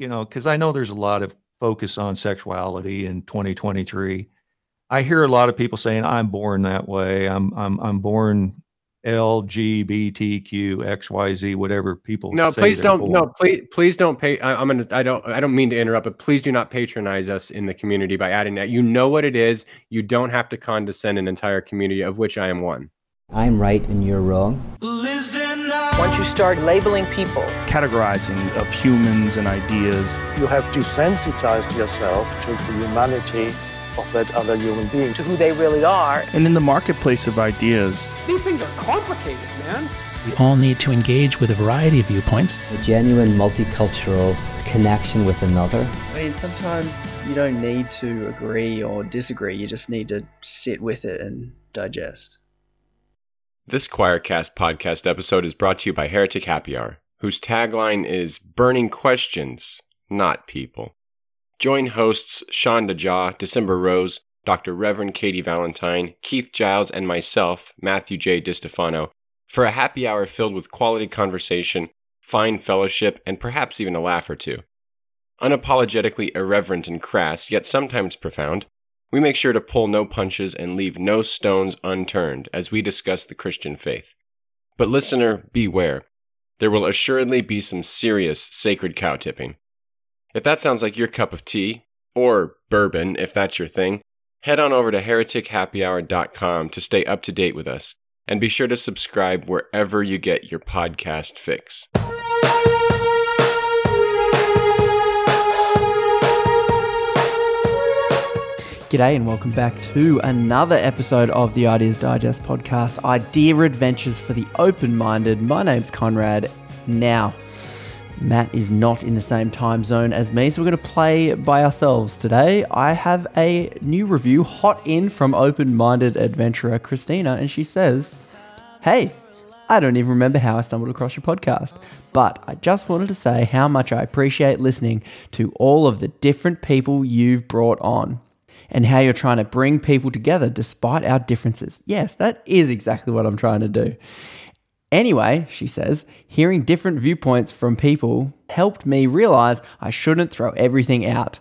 you know, because I know there's a lot of focus on sexuality in 2023. I hear a lot of people saying, "I'm born that way. I'm I'm I'm born LGBTQ XYZ, whatever people." No, please don't. Born. No, please please don't pay. I, I'm gonna. I don't. I don't mean to interrupt, but please do not patronize us in the community by adding that. You know what it is. You don't have to condescend an entire community of which I am one. I'm right and you're wrong. Once you start labeling people, categorizing of humans and ideas, you have desensitized yourself to the humanity of that other human being, to who they really are. And in the marketplace of ideas, these things are complicated, man. We all need to engage with a variety of viewpoints. A genuine multicultural connection with another. I mean, sometimes you don't need to agree or disagree, you just need to sit with it and digest. This Quoircast podcast episode is brought to you by Heretic Happy Hour, whose tagline is Burning Questions, Not People. Join hosts Sean DeJaw, December Rose, Dr. Reverend Katie Valentine, Keith Giles, and myself, Matthew J. DiStefano, for a happy hour filled with quality conversation, fine fellowship, and perhaps even a laugh or two. Unapologetically irreverent and crass, yet sometimes profound, we make sure to pull no punches and leave no stones unturned as we discuss the Christian faith. But listener, beware. There will assuredly be some serious sacred cow tipping. If that sounds like your cup of tea, or bourbon if that's your thing, head on over to heretichappyhour.com to stay up to date with us, and be sure to subscribe wherever you get your podcast fix. G'day and welcome back to another episode of the Ideas Digest podcast, Idea Adventures for the Open Minded. My name's Conrad. Now, Matt is not in the same time zone as me, so we're going to play by ourselves today. I have a new review hot in from open minded adventurer Christina, and she says, Hey, I don't even remember how I stumbled across your podcast, but I just wanted to say how much I appreciate listening to all of the different people you've brought on and how you're trying to bring people together despite our differences. Yes, that is exactly what I'm trying to do. Anyway, she says, hearing different viewpoints from people helped me realize I shouldn't throw everything out.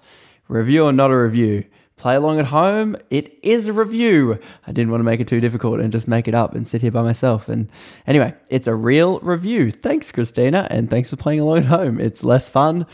Review or not a review. Play along at home, it is a review. I didn't want to make it too difficult and just make it up and sit here by myself. And anyway, it's a real review. Thanks, Christina, and thanks for playing along at home. It's less fun,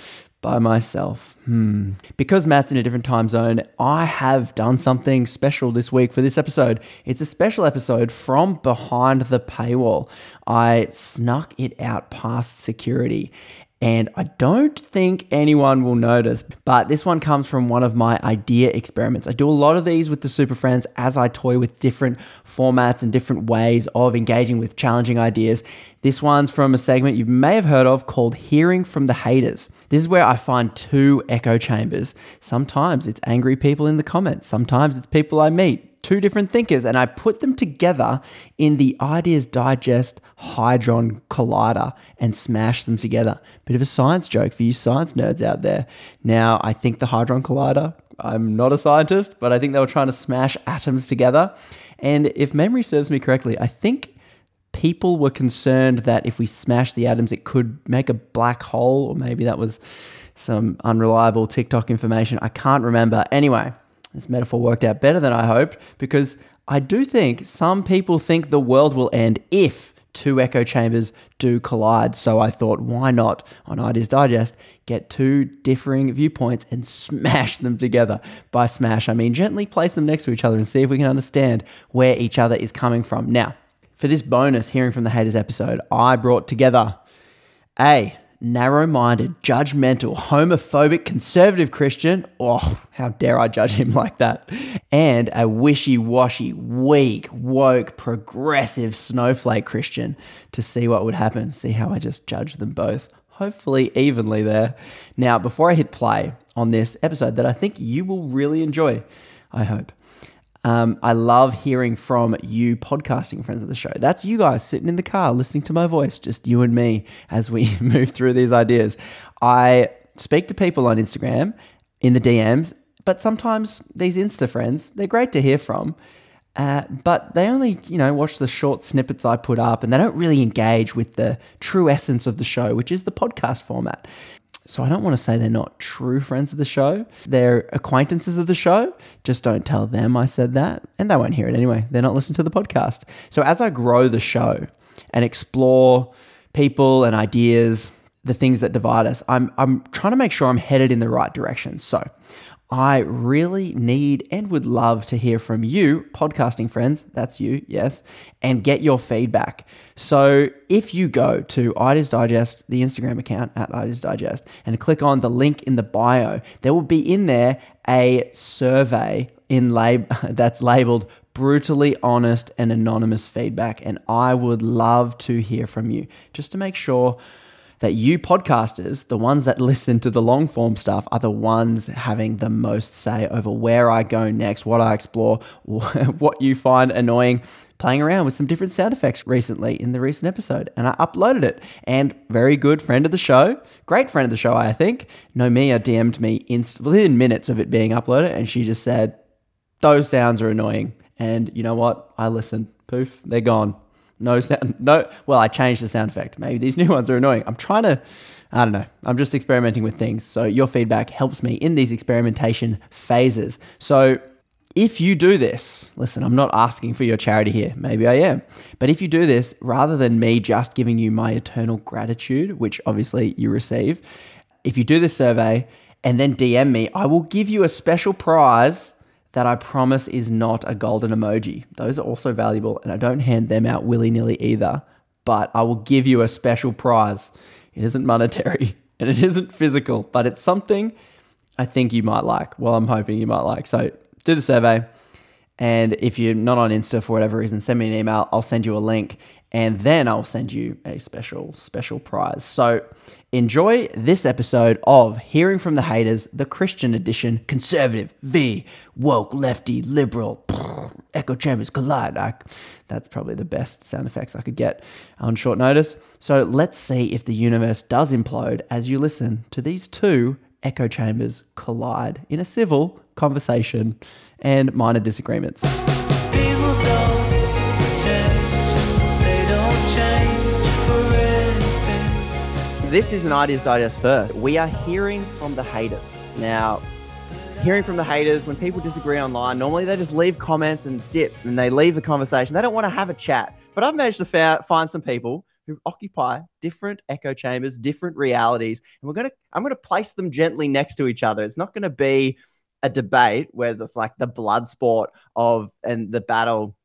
by myself. Hmm. Because Matt's in a different time zone, I have done something special this week for this episode. It's a special episode from behind the paywall. I snuck it out past security and I don't think anyone will notice. But this one comes from one of my idea experiments. I do a lot of these with the Super Friends as I toy with different formats and different ways of engaging with challenging ideas. This one's from a segment you may have heard of called Hearing from the Haters. This is where I find two echo chambers. Sometimes it's angry people in the comments, sometimes it's people I meet two different thinkers and I put them together in the Ideas Digest Hadron Collider and smash them together. Bit of a science joke for you science nerds out there. Now, I think the Hadron Collider, I'm not a scientist, but I think they were trying to smash atoms together. And if memory serves me correctly, I think people were concerned that if we smash the atoms, it could make a black hole, or maybe that was some unreliable TikTok information. I can't remember. Anyway, this metaphor worked out better than I hoped because I do think some people think the world will end if two echo chambers do collide. So I thought, why not on Ideas Digest get two differing viewpoints and smash them together? By smash, I mean gently place them next to each other and see if we can understand where each other is coming from. Now, for this bonus Hearing from the Haters episode, I brought together A, narrow minded, judgmental, homophobic, conservative Christian. Oh, how dare I judge him like that? And a wishy washy, weak, woke, progressive snowflake Christian to see what would happen. See how I just judge them both, hopefully evenly there. Now, before I hit play on this episode that I think you will really enjoy, I hope. Um, I love hearing from you, podcasting friends of the show. That's you guys sitting in the car listening to my voice, just you and me as we move through these ideas. I speak to people on Instagram in the DMs, but sometimes these Insta friends, they're great to hear from. Uh, but they only, you know, watch the short snippets I put up and they don't really engage with the true essence of the show, which is the podcast format. So I don't want to say they're not true friends of the show. They're acquaintances of the show. Just don't tell them I said that. And they won't hear it anyway. They're not listening to the podcast. So as I grow the show and explore people and ideas, the things that divide us, I'm, I'm trying to make sure I'm headed in the right direction. So I really need and would love to hear from you, podcasting friends, that's you, yes, and get your feedback. So if you go to Ideas Digest, the Instagram account at Ideas Digest, and click on the link in the bio, there will be in there a survey in lab that's labeled brutally honest and anonymous feedback. And I would love to hear from you just to make sure that you podcasters, the ones that listen to the long form stuff, are the ones having the most say over where I go next, what I explore, what you find annoying. Playing around with some different sound effects recently in the recent episode, and I uploaded it. And very good friend of the show, great friend of the show, I think, Nomia DM'd me inst- within minutes of it being uploaded, and she just said, Those sounds are annoying. And you know what? I listened. Poof, they're gone. No sound. No. Well, I changed the sound effect. Maybe these new ones are annoying. I'm trying to. I don't know. I'm just experimenting with things. So your feedback helps me in these experimentation phases. So if you do this, listen, I'm not asking for your charity here. Maybe I am. But if you do this, rather than me just giving you my eternal gratitude, which obviously you receive, if you do this survey and then DM me, I will give you a special prize that I promise is not a golden emoji. Those are also valuable, and I don't hand them out willy nilly either. But I will give you a special prize. It isn't monetary and it isn't physical, but it's something I think you might like. Well, I'm hoping you might like. So do the survey. And if you're not on Insta for whatever reason, send me an email. I'll send you a link and then I'll send you a special, special prize. So enjoy this episode of Hearing from the Haters, the Christian edition, conservative, V, woke, lefty, liberal, echo chambers collide. I, that's probably the best sound effects I could get on short notice. So let's see if the universe does implode as you listen to these two echo chambers collide in a civil conversation and minor disagreements. This is an Ideas Digest first. We are hearing from the haters. Now, hearing from the haters, when people disagree online, normally they just leave comments and dip and they leave the conversation. They don't want to have a chat. But I've managed to fa- find some people who occupy different echo chambers, different realities, and we're gonna I'm gonna place them gently next to each other. It's not gonna be a debate where there's like the blood sport of and the battle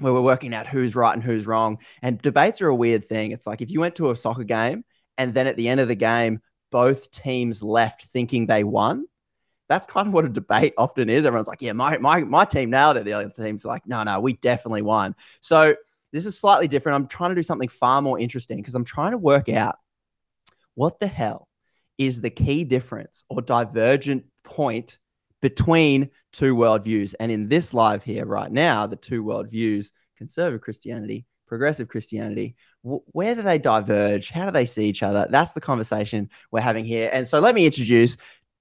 where we're working out who's right and who's wrong. And debates are a weird thing. It's like if you went to a soccer game and then at the end of the game, both teams left thinking they won. That's kind of what a debate often is. Everyone's like, yeah, my, my, my team nailed it. The other team's like, no, no, we definitely won. So this is slightly different. I'm trying to do something far more interesting because I'm trying to work out what the hell is the key difference or divergent point between two worldviews. And in this live here right now, the two worldviews, conservative Christianity progressive Christianity. Where do they diverge? How do they see each other? That's the conversation we're having here. And so let me introduce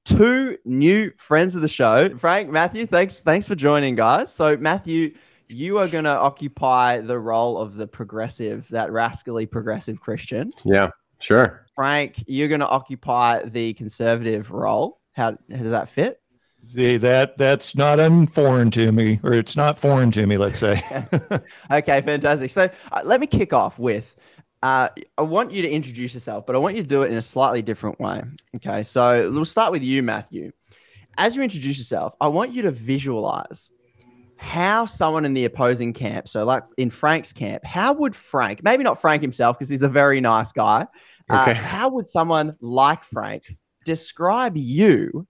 two new friends of the show. Frank, Matthew, thanks thanks for joining, guys. So Matthew, you are going to occupy the role of the progressive, that rascally progressive Christian. Yeah, sure. Frank, you're going to occupy the conservative role. How, how does that fit? See that that's not unforeign to me, or it's not foreign to me. Let's say. okay, fantastic. So uh, let me kick off with. Uh, I want you to introduce yourself, but I want you to do it in a slightly different way. Okay, so we'll start with you, Matthew. As you introduce yourself, I want you to visualize how someone in the opposing camp, so like in Frank's camp, how would Frank, maybe not Frank himself, because he's a very nice guy, uh, okay. how would someone like Frank describe you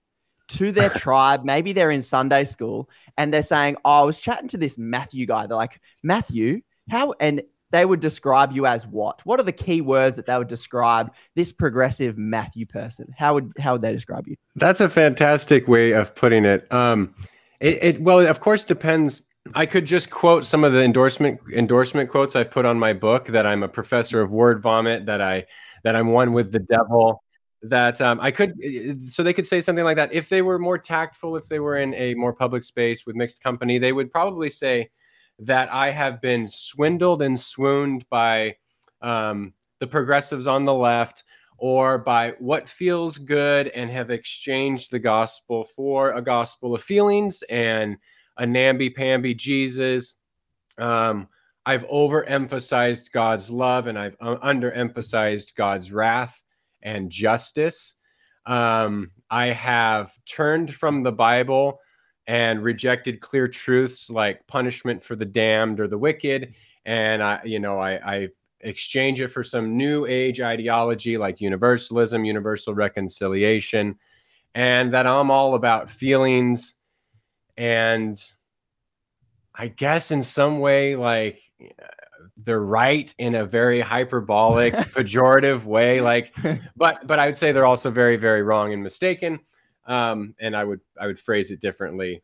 to their tribe. Maybe they're in Sunday school and they're saying, Oh, I was chatting to this Matthew guy. They're like, Matthew, how? And they would describe you as what? What are the key words that they would describe this progressive Matthew person? How would how would they describe you? That's a fantastic way of putting it. Um, it, it well, of course, depends. I could just quote some of the endorsement endorsement quotes I've put on my book that I'm a professor of word vomit, that I that I'm one with the devil, that um, I could, so they could say something like that. If they were more tactful, if they were in a more public space with mixed company, they would probably say that I have been swindled and swooned by um, the progressives on the left, or by what feels good and have exchanged the gospel for a gospel of feelings and a namby-pamby Jesus. Um, I've overemphasized God's love and I've uh, underemphasized God's wrath and justice. Um, I have turned from the Bible and rejected clear truths like punishment for the damned or the wicked. And I, you know, I, I've exchanged it for some new age ideology like universalism, universal reconciliation, and that I'm all about feelings. And I guess in some way, like they're right in a very hyperbolic, pejorative way. Like, but but I would say they're also very very wrong and mistaken. Um, and I would I would phrase it differently.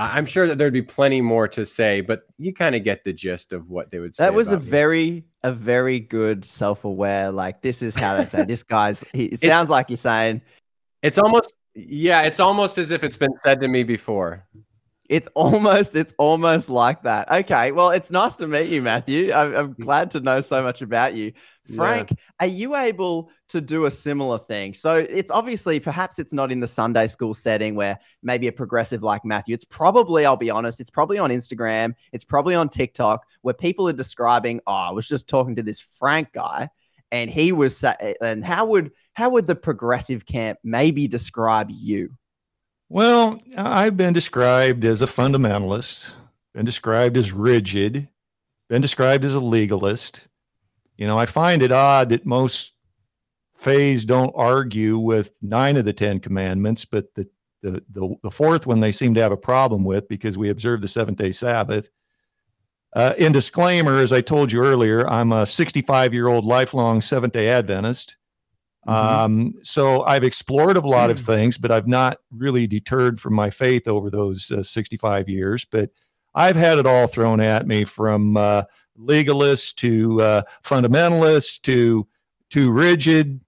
I'm sure that there'd be plenty more to say, but you kind of get the gist of what they would say. That was a me. very a very good self-aware. Like this is how they say this guy's. He, it It's- sounds like you're saying It's almost yeah, it's almost as if it's been said to me before. It's almost it's almost like that. Okay, well, it's nice to meet you, Matthew. I'm, I'm Mm. glad to know so much about you. Frank, are you able to do a similar thing? So it's obviously perhaps it's not in the Sunday school setting where maybe a progressive like Matthew. It's probably, I'll be honest, it's probably on Instagram, it's probably on TikTok where people are describing, oh, I was just talking to this Frank guy and he was and how would how would the progressive camp maybe describe you? Well, I've been described as a fundamentalist, been described as rigid, been described as a legalist. You know, I find it odd that most faiths don't argue with nine of the Ten Commandments, but the the, the, the fourth one they seem to have a problem with because we observe the seventh day Sabbath. Uh, in disclaimer, as I told you earlier, I'm a 65 year old lifelong Seventh day Adventist. Um, so I've explored a lot of things, but I've not really deterred from my faith over those uh, 65 years. But I've had it all thrown at me from uh, legalist to uh, fundamentalist to too rigid,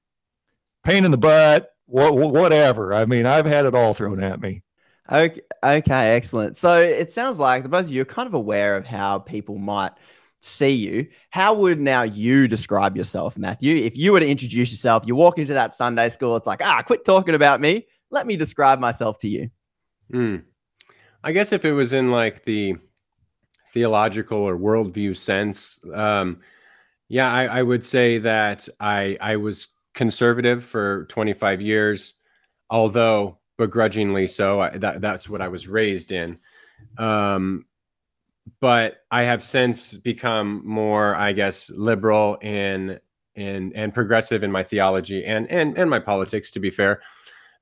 pain in the butt, wha- whatever. I mean, I've had it all thrown at me. Okay, okay, excellent. So it sounds like the both of you are kind of aware of how people might see you. How would now you describe yourself, Matthew? If you were to introduce yourself, you walk into that Sunday school, it's like, ah, quit talking about me. Let me describe myself to you. Hmm. I guess if it was in like the theological or worldview sense, um, yeah, I, I would say that I I was conservative for 25 years, although begrudgingly so. I, that that's what I was raised in. Um, but I have since become more, I guess, liberal in in and progressive in my theology and and and my politics. To be fair,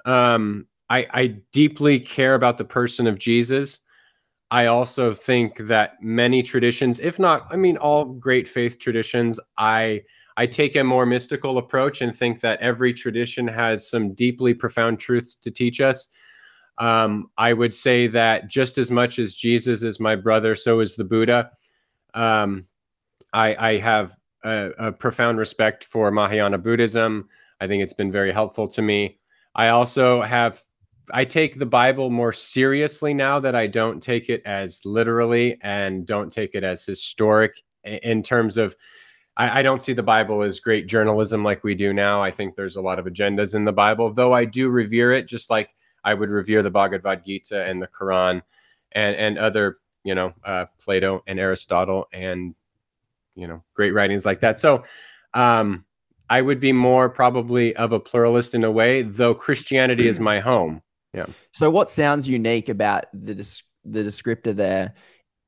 um, I, I deeply care about the person of Jesus. I also think that many traditions, if not, I mean, all great faith traditions, I I take a more mystical approach and think that every tradition has some deeply profound truths to teach us. Um, I would say that just as much as Jesus is my brother, so is the Buddha. Um, I, I have a, a profound respect for Mahayana Buddhism. I think it's been very helpful to me. I also have I take the Bible more seriously now that I don't take it as literally and don't take it as historic in terms of I, I don't see the Bible as great journalism like we do now. I think there's a lot of agendas in the Bible, though I do revere it just like I would revere the Bhagavad Gita and the Quran and and other, you know, uh, Plato and Aristotle and you know, great writings like that. So um I would be more probably of a pluralist in a way, though Christianity is my home. Yeah. So what sounds unique about the des- the descriptor there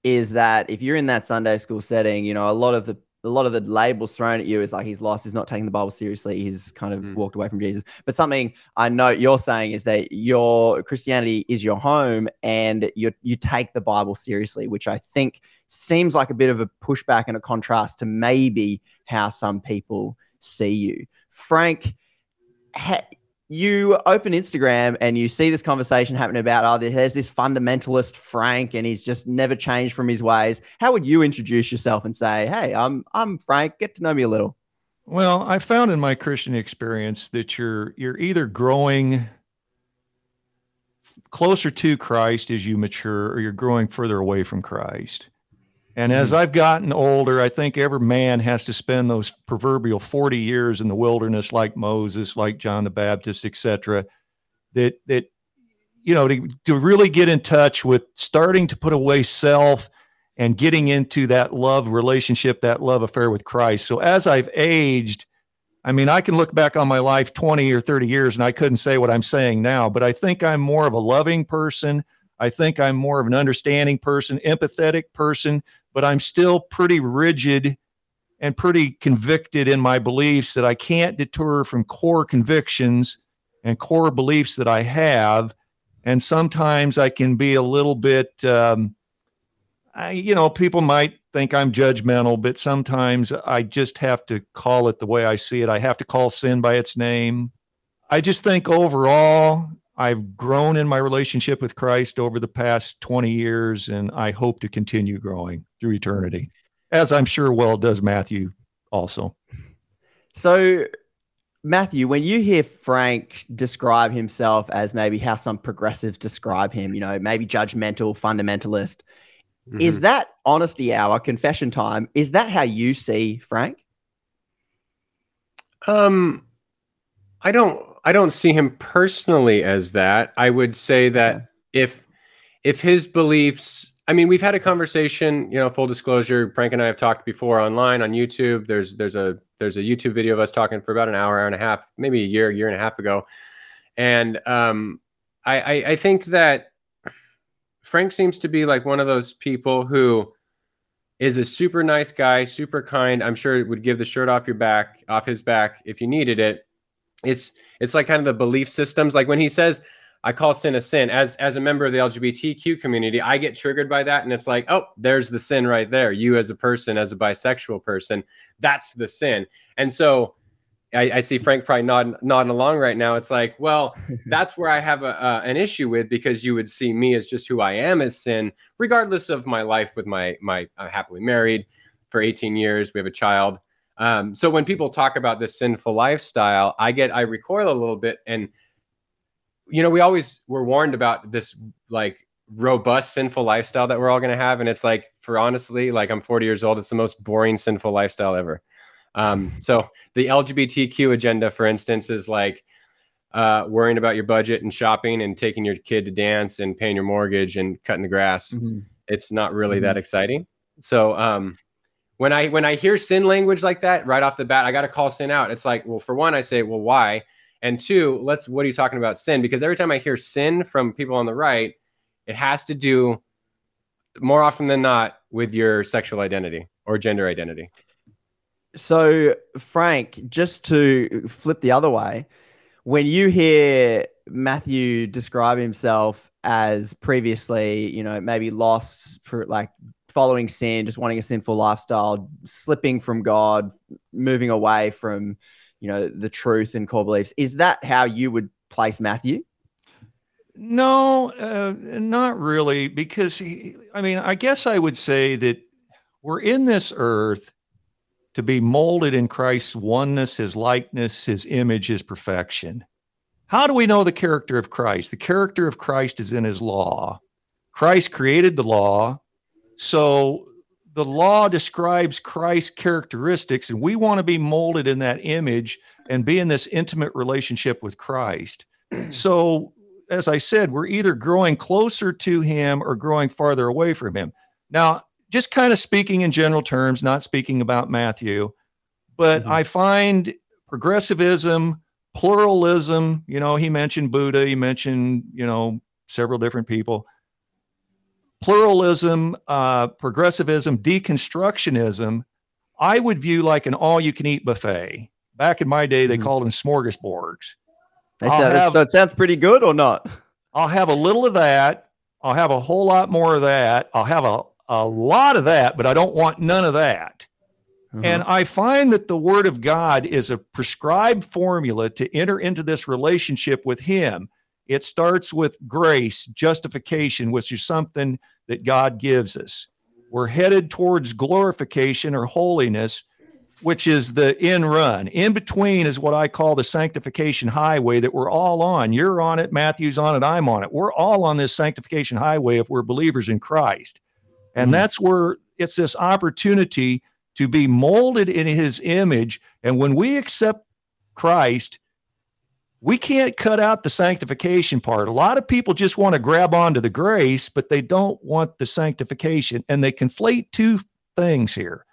is that if you're in that Sunday school setting, you know, a lot of the a lot of the labels thrown at you is like he's lost, he's not taking the Bible seriously, he's kind of mm. walked away from Jesus. But something I know you're saying is that your Christianity is your home and you you take the Bible seriously, which I think seems like a bit of a pushback and a contrast to maybe how some people see you. Frank, ha- you open Instagram and you see this conversation happening about, oh, there's this fundamentalist Frank and he's just never changed from his ways. How would you introduce yourself and say, hey, I'm I'm Frank, get to know me a little? Well, I found in my Christian experience that you're you're either growing closer to Christ as you mature or you're growing further away from Christ. And as mm-hmm. I've gotten older, I think every man has to spend those proverbial 40 years in the wilderness like Moses, like John the Baptist, etc. That that you know, to, to really get in touch with starting to put away self and getting into that love relationship, that love affair with Christ. So as I've aged, I mean, I can look back on my life 20 or 30 years and I couldn't say what I'm saying now, but I think I'm more of a loving person. I think I'm more of an understanding person, empathetic person, but I'm still pretty rigid and pretty convicted in my beliefs that I can't deter from core convictions and core beliefs that I have. And sometimes I can be a little bit, um, I, you know, people might think I'm judgmental, but sometimes I just have to call it the way I see it. I have to call sin by its name. I just think overall, I've grown in my relationship with Christ over the past 20 years, and I hope to continue growing through eternity, as I'm sure well does Matthew also. So, Matthew, when you hear Frank describe himself as maybe how some progressives describe him, you know, maybe judgmental, fundamentalist, mm-hmm. is that honesty hour, confession time? Is that how you see Frank? Um, I don't. I don't see him personally as that. I would say that if if his beliefs I mean, we've had a conversation, you know, full disclosure, Frank and I have talked before online on YouTube. There's there's a there's a YouTube video of us talking for about an hour, hour and a half, maybe a year, year and a half ago. And um I, I, I think that Frank seems to be like one of those people who is a super nice guy, super kind. I'm sure it would give the shirt off your back, off his back if you needed it. It's it's like kind of the belief systems. Like when he says, I call sin a sin. As as a member of the LGBTQ community, I get triggered by that, and it's like, oh, there's the sin right there. You as a person, as a bisexual person, that's the sin. And so, I, I see Frank probably nodding, nodding along right now. It's like, well, that's where I have a, uh, an issue with because you would see me as just who I am as sin, regardless of my life with my my I'm happily married for 18 years. We have a child. Um, so when people talk about this sinful lifestyle, I get I recoil a little bit and you know, we always were warned about this like robust sinful lifestyle that we're all going to have and it's like for honestly like i'm 40 years old it's the most boring sinful lifestyle ever um, so the lgbtq agenda for instance is like uh, worrying about your budget and shopping and taking your kid to dance and paying your mortgage and cutting the grass mm-hmm. it's not really mm-hmm. that exciting so um, when i when i hear sin language like that right off the bat i got to call sin out it's like well for one i say well why and two, let's what are you talking about sin? Because every time I hear sin from people on the right, it has to do more often than not with your sexual identity or gender identity. So, Frank, just to flip the other way, when you hear Matthew describe himself as previously, you know, maybe lost for like following sin, just wanting a sinful lifestyle, slipping from God, moving away from you know the truth and core beliefs. Is that how you would place Matthew? No, uh, not really, because he, I mean, I guess I would say that we're in this earth to be molded in Christ's oneness, his likeness, his image, his perfection. How do we know the character of Christ? The character of Christ is in his law. Christ created the law. So the law describes Christ's characteristics, and we want to be molded in that image and be in this intimate relationship with Christ. so, as I said, we're either growing closer to Him or growing farther away from Him. Now, just kind of speaking in general terms, not speaking about Matthew, but mm-hmm. I find progressivism, pluralism, you know, he mentioned Buddha, he mentioned, you know, several different people pluralism, uh, progressivism, deconstructionism, I would view like an all you can eat buffet. Back in my day, they mm-hmm. called them smorgasbords. Said, have, so it sounds pretty good or not? I'll have a little of that. I'll have a whole lot more of that. I'll have a, a lot of that, but I don't want none of that. Mm-hmm. And I find that the word of God is a prescribed formula to enter into this relationship with Him. It starts with grace, justification, which is something that God gives us. We're headed towards glorification or holiness, which is the in run. In between is what I call the sanctification highway that we're all on. You're on it, Matthew's on it, I'm on it. We're all on this sanctification highway if we're believers in Christ. And mm-hmm. that's where it's this opportunity to be molded in his image. And when we accept Christ, we can't cut out the sanctification part. A lot of people just want to grab onto the grace, but they don't want the sanctification. And they conflate two things here.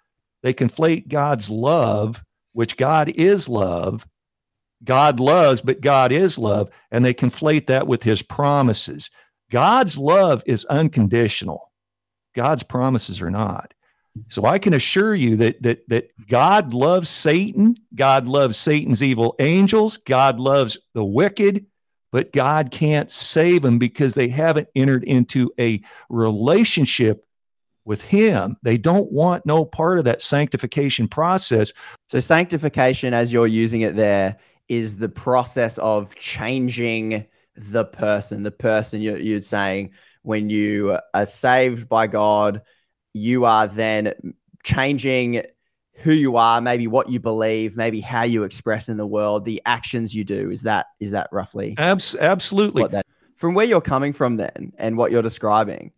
They conflate God's love, which God is love. God loves, but God is love. And they conflate that with his promises. God's love is unconditional. God's promises are not. So I can assure you that that that God loves Satan, God loves Satan's evil angels, God loves the wicked, but God can't save them because they haven't entered into a relationship with him. They don't want no part of that sanctification process. So sanctification as you're using it there is the process of changing the person, the person you're, you're saying when you are saved by God, you are then changing who you are, maybe what you believe, maybe how you express in the world, the actions you do. Is that is that roughly? Abs- absolutely. That, from where you're coming from, then, and what you're describing,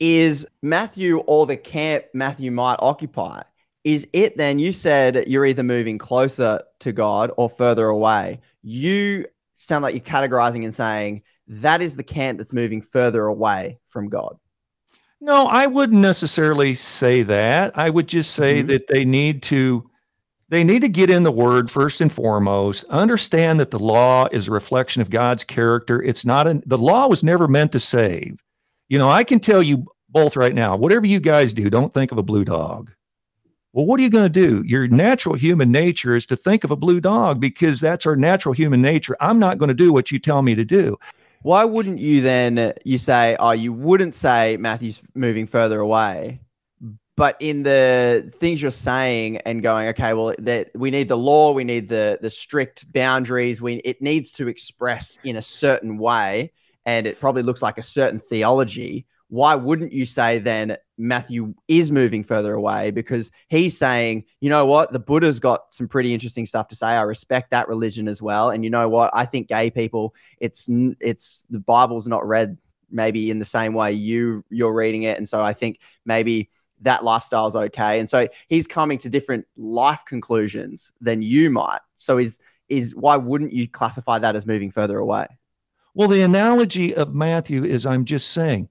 is Matthew or the camp Matthew might occupy? Is it then? You said you're either moving closer to God or further away. You sound like you're categorizing and saying that is the camp that's moving further away from God. No, I wouldn't necessarily say that. I would just say mm-hmm. that they need to they need to get in the word first and foremost, understand that the law is a reflection of God's character. It's not a, the law was never meant to save. You know, I can tell you both right now, whatever you guys do, don't think of a blue dog. Well, what are you going to do? Your natural human nature is to think of a blue dog because that's our natural human nature. I'm not going to do what you tell me to do. Why wouldn't you then uh, you say, oh, you wouldn't say Matthew's moving further away, but in the things you're saying and going, okay, well, that we need the law, we need the the strict boundaries, we it needs to express in a certain way, and it probably looks like a certain theology why wouldn't you say then Matthew is moving further away because he's saying, you know what, the Buddha's got some pretty interesting stuff to say. I respect that religion as well, and you know what, I think gay people, it's it's the Bible's not read maybe in the same way you you're reading it, and so I think maybe that lifestyle's okay. And so he's coming to different life conclusions than you might. So is is why wouldn't you classify that as moving further away? Well, the analogy of Matthew is I'm just saying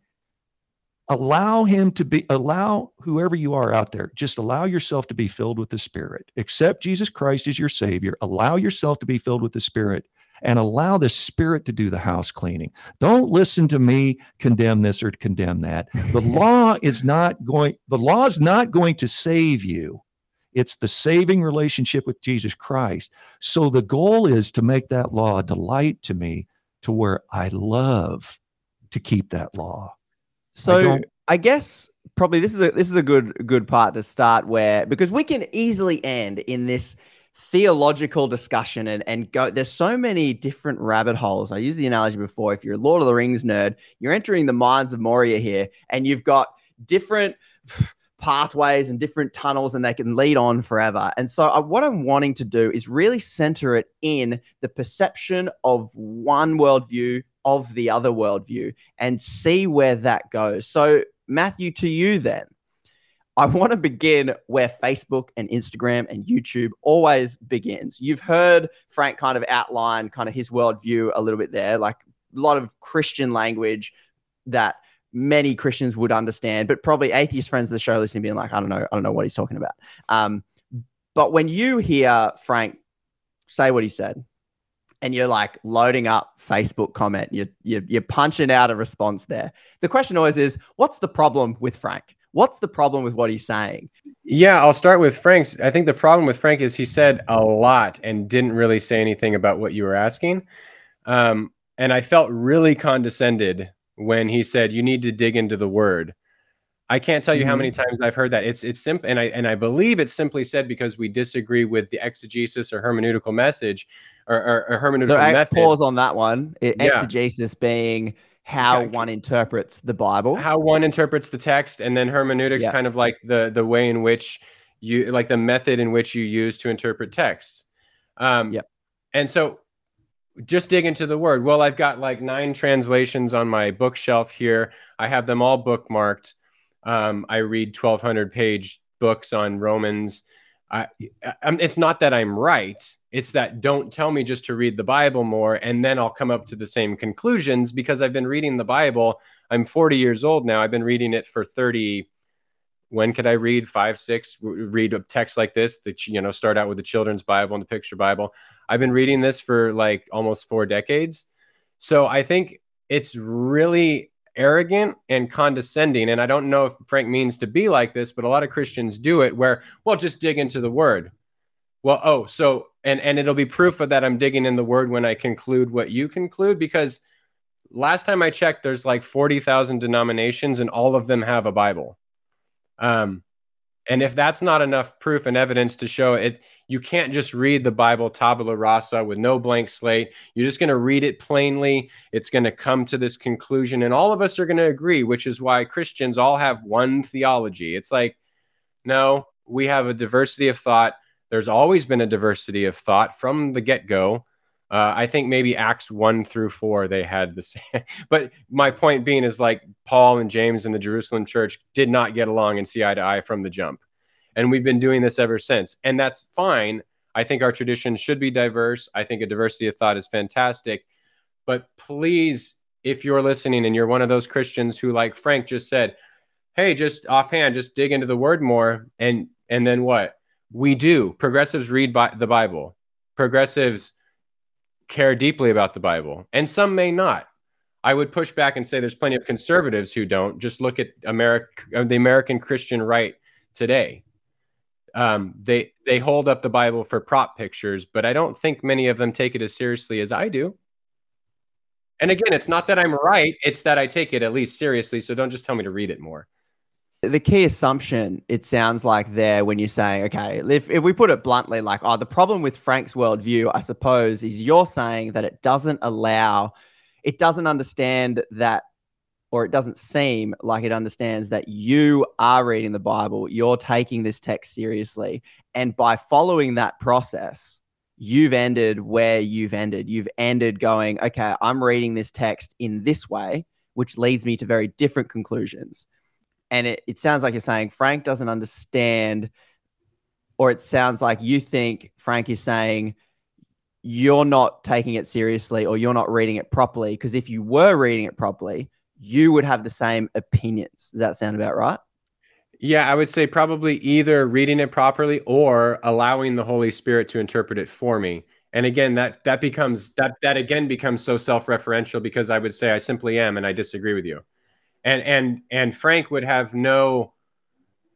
allow him to be allow whoever you are out there just allow yourself to be filled with the spirit. Accept jesus christ as your savior. Allow yourself to be filled with the spirit and allow the spirit to do the house cleaning. Don't listen to me condemn this or condemn that. The law is not going the law is not going to save you. It's the saving relationship with jesus christ. So the goal is to make that law a delight to me to where i love to keep that law so I, I, guess probably this is a this is a good good part to start where because we can easily end in this theological discussion and and go there's so many different rabbit holes. I used the analogy before. If you're a Lord of the Rings nerd, you're entering the mines of Moria here, and you've got different pathways and different tunnels and they can lead on forever. And so, uh, what I'm wanting to do is really center it in the perception of one worldview of the other worldview and see where that goes. So, Matthew, to you then, I want to begin where Facebook and Instagram and YouTube always begins. You've heard Frank kind of outline kind of his worldview a little bit there, like a lot of Christian language that many Christians would understand, but probably atheist friends of the show listening being like, I don't know, I don't know what he's talking about. Um, but when you hear Frank say what he said, and you're like loading up Facebook comment, you're, you're, you're punching out a response there. The question always is, what's the problem with Frank? What's the problem with what he's saying? Yeah, I'll start with Frank's. I think the problem with Frank is he said a lot and didn't really say anything about what you were asking. Um, and I felt really condescended when he said you need to dig into the word. I can't tell you how many mm-hmm. times I've heard that. It's it's simple, and I and I believe it's simply said because we disagree with the exegesis or hermeneutical message or, or, or hermeneutical so method. Pause on that one. It, yeah. Exegesis being how yeah. one interprets the Bible, how one interprets the text, and then hermeneutics, yeah. kind of like the the way in which you like the method in which you use to interpret texts. Um, yep. And so, just dig into the word. Well, I've got like nine translations on my bookshelf here. I have them all bookmarked. Um, I read 1200 page books on Romans. I, I, it's not that I'm right. It's that don't tell me just to read the Bible more and then I'll come up to the same conclusions because I've been reading the Bible. I'm 40 years old now. I've been reading it for 30. When could I read five, six? Read a text like this that you know start out with the children's Bible and the picture Bible. I've been reading this for like almost four decades. So I think it's really arrogant and condescending. And I don't know if Frank means to be like this, but a lot of Christians do it where, well, just dig into the word. Well, oh, so and and it'll be proof of that I'm digging in the word when I conclude what you conclude because last time I checked, there's like 40,000 denominations and all of them have a Bible. Um, and if that's not enough proof and evidence to show it, you can't just read the Bible tabula rasa with no blank slate. You're just going to read it plainly. It's going to come to this conclusion, and all of us are going to agree, which is why Christians all have one theology. It's like, no, we have a diversity of thought. There's always been a diversity of thought from the get go. Uh, I think maybe Acts one through four they had the same. but my point being is like Paul and James in the Jerusalem church did not get along and see eye to eye from the jump, and we've been doing this ever since, and that's fine. I think our tradition should be diverse. I think a diversity of thought is fantastic, but please, if you're listening and you're one of those Christians who, like Frank just said, hey, just offhand, just dig into the word more, and and then what? We do. Progressives read bi- the Bible. Progressives care deeply about the Bible, and some may not. I would push back and say there's plenty of conservatives who don't. Just look at America, uh, the American Christian right today. Um, they they hold up the Bible for prop pictures, but I don't think many of them take it as seriously as I do. And again, it's not that I'm right; it's that I take it at least seriously. So don't just tell me to read it more the key assumption it sounds like there when you're saying okay if, if we put it bluntly like oh the problem with frank's worldview i suppose is you're saying that it doesn't allow it doesn't understand that or it doesn't seem like it understands that you are reading the bible you're taking this text seriously and by following that process you've ended where you've ended. You've ended going okay i'm reading this text in this way which leads me to very different conclusions and it, it sounds like you're saying Frank doesn't understand, or it sounds like you think Frank is saying you're not taking it seriously or you're not reading it properly. Because if you were reading it properly, you would have the same opinions. Does that sound about right? Yeah, I would say probably either reading it properly or allowing the Holy Spirit to interpret it for me. And again, that that becomes that that again becomes so self-referential because I would say I simply am and I disagree with you and and and Frank would have no,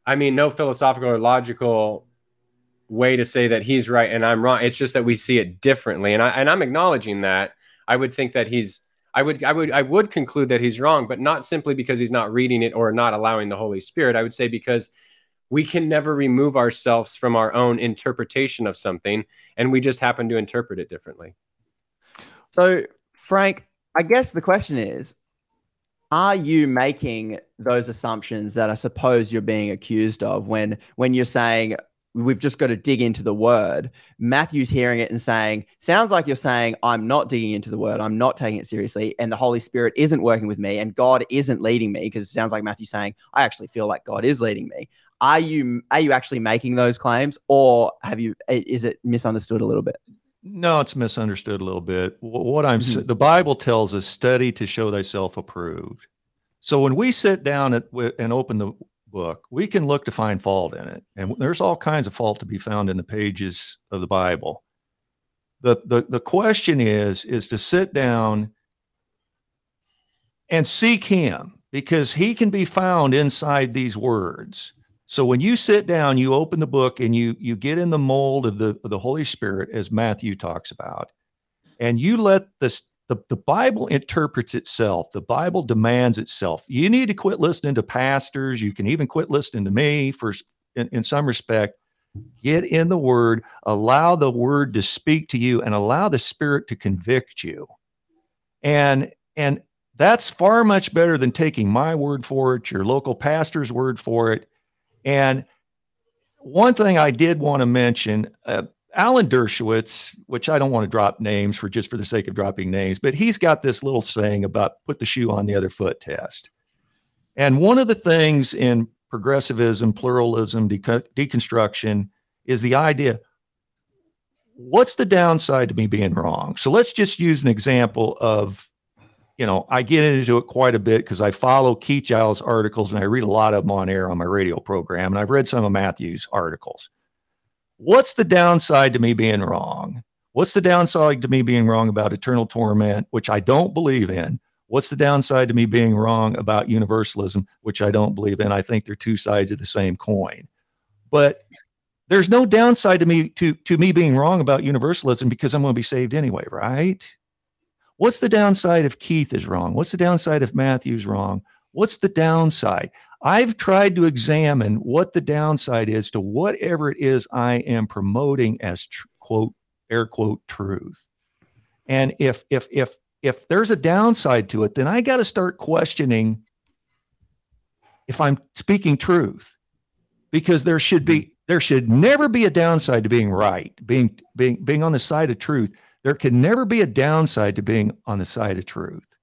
I mean, no philosophical or logical way to say that he's right and I'm wrong. It's just that we see it differently, and I and I'm acknowledging that. I would think that he's. I would I would I would conclude that he's wrong, but not simply because he's not reading it or not allowing the Holy Spirit. I would say because we can never remove ourselves from our own interpretation of something, and we just happen to interpret it differently. So, Frank, I guess the question is are you making those assumptions that I suppose you're being accused of when when you're saying we've just got to dig into the word. Matthew's hearing it and saying, sounds like you're saying, I'm not digging into the word, I'm not taking it seriously, and the Holy Spirit isn't working with me, and God isn't leading me, because it sounds like Matthew's saying, I actually feel like God is leading me. Are you are you actually making those claims, or have you is it misunderstood a little bit? No, it's misunderstood a little bit. What I'm mm-hmm. the Bible tells us, study to show thyself approved. So when we sit down at, and open the book, we can look to find fault in it, and there's all kinds of fault to be found in the pages of the Bible. the the The question is is to sit down and seek Him because He can be found inside these words. So when you sit down, you open the book and you you get in the mold of the of the Holy Spirit, as Matthew talks about, and you let this the, the Bible interprets itself. The Bible demands itself. You need to quit listening to pastors. You can even quit listening to me for in, in some respect. Get in the word, allow the word to speak to you and allow the spirit to convict you. And and that's far much better than taking my word for it, your local pastor's word for it. And one thing I did want to mention, uh, Alan Dershowitz, which I don't want to drop names for just for the sake of dropping names, but he's got this little saying about put the shoe on the other foot test. And one of the things in progressivism, pluralism, deconstruction is the idea what's the downside to me being wrong? So let's just use an example of, you know, I get into it quite a bit because I follow Keith Giles articles and I read a lot of them on air on my radio program. And I've read some of Matthew's articles. What's the downside to me being wrong? What's the downside to me being wrong about eternal torment, which I don't believe in? What's the downside to me being wrong about universalism, which I don't believe in? I think they're two sides of the same coin. But there's no downside to me to, to me being wrong about universalism because I'm going to be saved anyway, right? What's the downside if Keith is wrong? What's the downside if Matthew's wrong? What's the downside? I've tried to examine what the downside is to whatever it is I am promoting as tr- quote air quote truth. And if if if if there's a downside to it, then I got to start questioning if I'm speaking truth. Because there should be hmm. there should never be a downside to being right, being being being on the side of truth. There can never be a downside to being on the side of truth.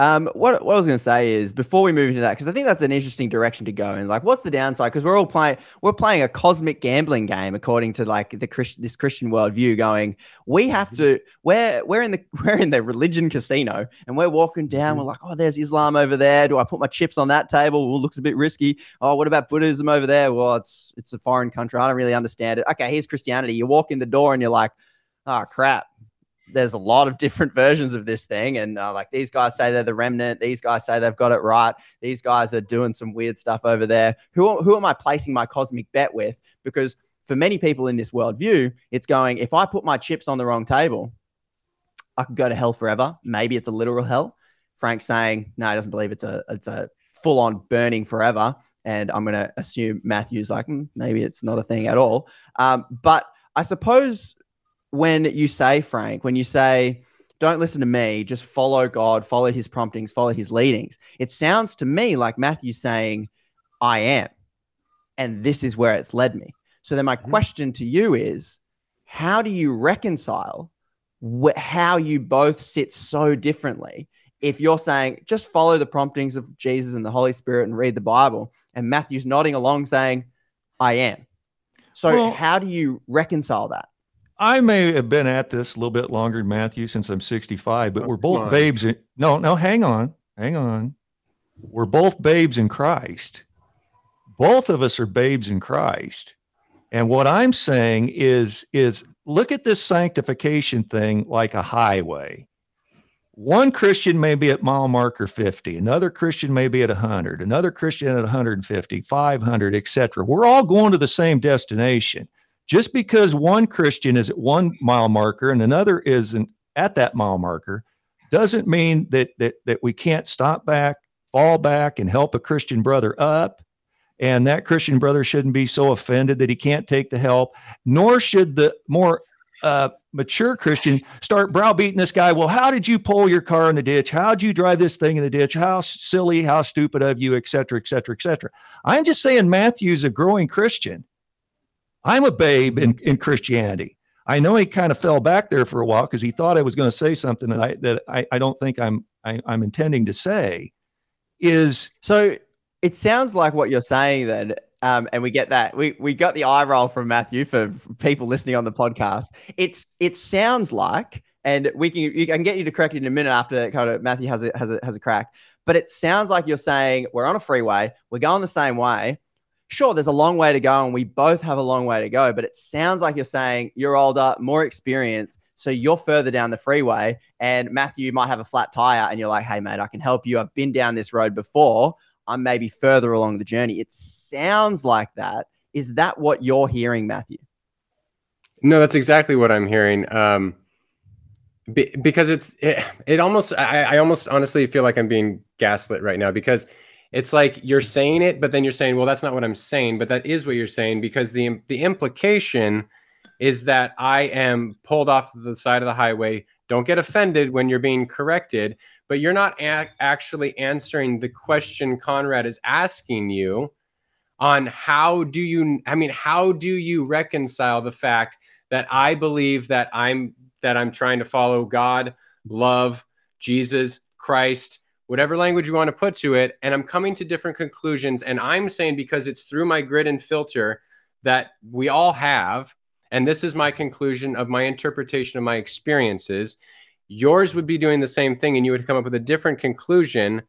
Um, what, what I was going to say is before we move into that, because I think that's an interesting direction to go. And like, what's the downside? Because we're all playing, we're playing a cosmic gambling game according to like the Christian, this Christian worldview. Going, we have to, we're we're in the we're in the religion casino, and we're walking down. Mm-hmm. We're like, oh, there's Islam over there. Do I put my chips on that table? Well, it looks a bit risky. Oh, what about Buddhism over there? Well, it's it's a foreign country. I don't really understand it. Okay, here's Christianity. You walk in the door and you're like, oh crap there's a lot of different versions of this thing. And uh, like these guys say they're the remnant. These guys say they've got it right. These guys are doing some weird stuff over there. Who, who am I placing my cosmic bet with? Because for many people in this worldview, it's going, if I put my chips on the wrong table, I could go to hell forever. Maybe it's a literal hell. Frank's saying, no, he doesn't believe it's a, it's a full on burning forever. And I'm going to assume Matthew's like, mm, maybe it's not a thing at all. Um, but I suppose when you say, Frank, when you say, don't listen to me, just follow God, follow his promptings, follow his leadings, it sounds to me like Matthew saying, I am. And this is where it's led me. So then my mm-hmm. question to you is, how do you reconcile wh- how you both sit so differently? If you're saying just follow the promptings of Jesus and the Holy Spirit and read the Bible, and Matthew's nodding along saying, I am. So, well, how do you reconcile that? I may have been at this a little bit longer than Matthew since I'm 65, but we're both babes. In, no, no, hang on, hang on. We're both babes in Christ. Both of us are babes in Christ. And what I'm saying is, is look at this sanctification thing like a highway. One Christian may be at mile marker 50, another Christian may be at 100, another Christian at 150, 500, etc. We're all going to the same destination. Just because one Christian is at one mile marker and another isn't at that mile marker doesn't mean that that that we can't stop back, fall back, and help a Christian brother up. And that Christian brother shouldn't be so offended that he can't take the help, nor should the more uh, mature Christian start browbeating this guy. Well, how did you pull your car in the ditch? How did you drive this thing in the ditch? How silly, how stupid of you, et cetera, et cetera, et cetera. I'm just saying Matthew's a growing Christian. I'm a babe in, in Christianity. I know he kind of fell back there for a while because he thought I was going to say something that I that I, I don't think I'm I, am i am intending to say. Is so it sounds like what you're saying then, um, and we get that we we got the eye roll from Matthew for people listening on the podcast. It's it sounds like, and we can you can get you to correct it in a minute after kind of Matthew has a has a has a crack. But it sounds like you're saying we're on a freeway, we're going the same way, sure, there's a long way to go, and we both have a long way to go. But it sounds like you're saying you're older, more experienced, so you're further down the freeway, and Matthew might have a flat tire, and you're like, "Hey, mate, I can help you. I've been down this road before. I'm maybe further along the journey." It sounds like that. Is that what you're hearing, Matthew? No, that's exactly what I'm hearing. Um, be, because it's it, it almost I, I almost honestly feel like I'm being gaslit right now because it's like you're mm. saying it, but then you're saying, well, that's not what I'm saying, but that is what you're saying because the the implication is that I am pulled off the side of the highway. Don't get offended when you're being corrected, but you're not a- actually answering the question Conrad is asking you on how do you I mean, how do you reconcile the fact that I believe that I'm that I'm trying to follow God, love, Jesus, Christ, whatever language you want to put to it, and I'm coming to different conclusions. And I'm saying because it's through my grid and filter that we all have, and this is my conclusion of my interpretation of my experiences. Yours would be doing the same thing, and you would come up with a different conclusion.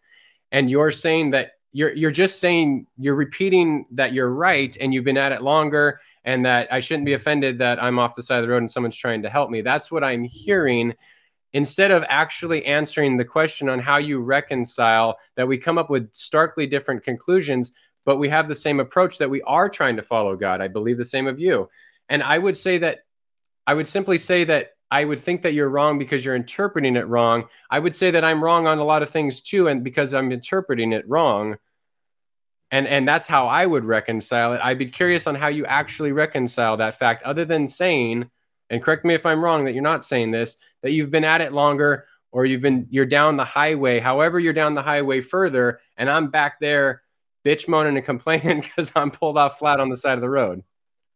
And you're saying that you're you're just saying you're repeating that you're right, and you've been at it longer, and that I shouldn't be offended that I'm off the side of the road and someone's trying to help me. That's what I'm hearing instead of actually answering the question on how you reconcile that we come up with starkly different conclusions but we have the same approach that we are trying to follow god. I believe the same of you. And i would say that i would simply say that i would think that you're wrong because you're interpreting it wrong. I would say that i'm wrong on a lot of things too and because i'm interpreting it wrong. And and that's how i would reconcile it. I'd be curious on how you actually reconcile that fact other than saying and correct me if I'm wrong that you're not saying this, that you've been at it longer or you've been you're down the highway, however you're down the highway further, and I'm back there bitch moaning and complaining because I'm pulled off flat on the side of the road.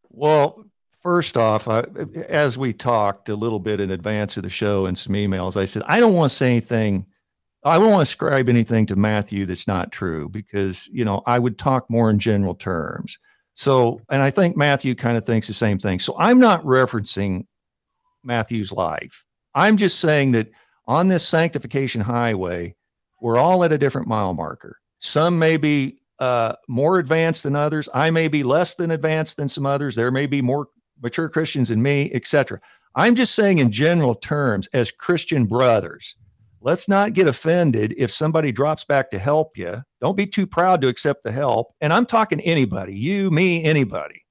Well, first off, as we talked a little bit in advance of the show and some emails, I said I don't want to say anything. I don't want to ascribe anything to Matthew that's not true because you know I would talk more in general terms. So, and I think Matthew kind of thinks the same thing. So I'm not referencing Matthew's life. I'm just saying that on this sanctification highway, we're all at a different mile marker. Some may be uh, more advanced than others. I may be less than advanced than some others. There may be more mature Christians than me, etc. I'm just saying in general terms, as Christian brothers, let's not get offended if somebody drops back to help you. Don't be too proud to accept the help. And I'm talking anybody, you, me, anybody.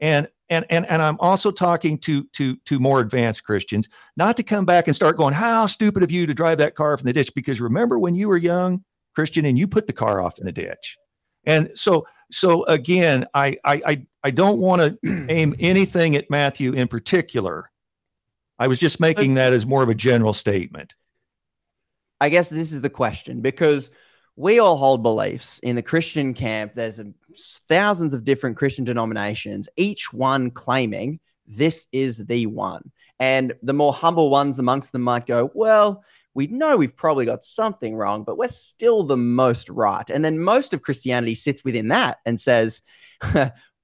And and and and I'm also talking to to to more advanced Christians, not to come back and start going, "How stupid of you to drive that car from the ditch?" Because remember when you were young, Christian, and you put the car off in the ditch. And so so again, I I I, I don't want to aim anything at Matthew in particular. I was just making that as more of a general statement. I guess this is the question because we all hold beliefs in the Christian camp. There's thousands of different Christian denominations, each one claiming this is the one. And the more humble ones amongst them might go, well, we know we've probably got something wrong, but we're still the most right. And then most of Christianity sits within that and says,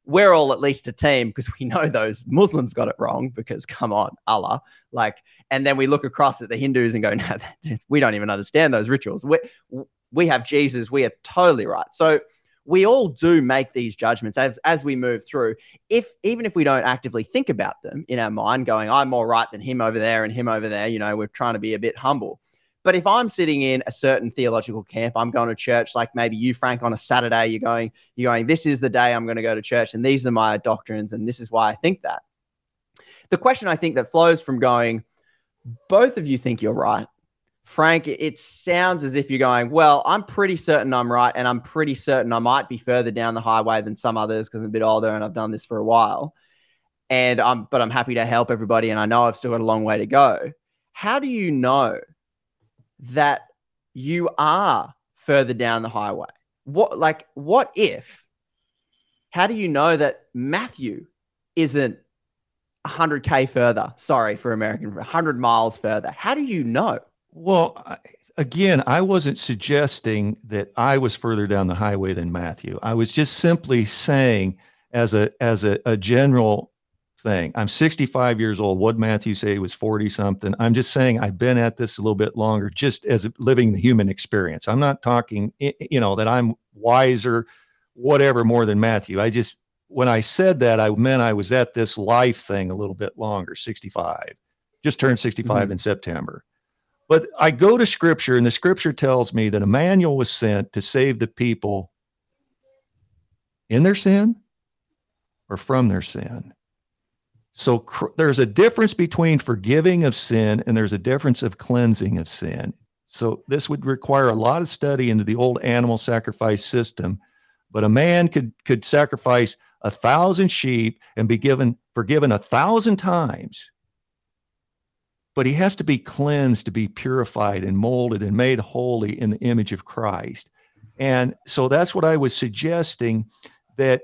we're all at least a team because we know those Muslims got it wrong because come on, Allah. Like, and then we look across at the Hindus and go, no, we don't even understand those rituals. We, we have Jesus. We are totally right. So we all do make these judgments as, as we move through. If even if we don't actively think about them in our mind, going, I'm more right than him over there and him over there, you know, we're trying to be a bit humble. But if I'm sitting in a certain theological camp, I'm going to church like maybe you, Frank, on a Saturday, you're going, you're going, this is the day I'm going to go to church, and these are my doctrines, and this is why I think that. The question I think that flows from going, both of you think you're right. Frank, it sounds as if you're going, well, I'm pretty certain I'm right, and I'm pretty certain I might be further down the highway than some others because I'm a bit older and I've done this for a while. And I'm, but I'm happy to help everybody, and I know I've still got a long way to go. How do you know that you are further down the highway? What like what if? How do you know that Matthew isn't 100k further? Sorry for American, 100 miles further. How do you know? Well, again, I wasn't suggesting that I was further down the highway than Matthew. I was just simply saying, as a as a, a general thing. I'm 65 years old. What Matthew say he was 40 something. I'm just saying I've been at this a little bit longer, just as living the human experience. I'm not talking, you know, that I'm wiser, whatever, more than Matthew. I just when I said that, I meant I was at this life thing a little bit longer, 65. Just turned 65 mm-hmm. in September. But I go to scripture, and the scripture tells me that Emmanuel was sent to save the people in their sin or from their sin. So cr- there's a difference between forgiving of sin and there's a difference of cleansing of sin. So this would require a lot of study into the old animal sacrifice system. But a man could could sacrifice a thousand sheep and be given forgiven a thousand times. But he has to be cleansed to be purified and molded and made holy in the image of Christ. And so that's what I was suggesting that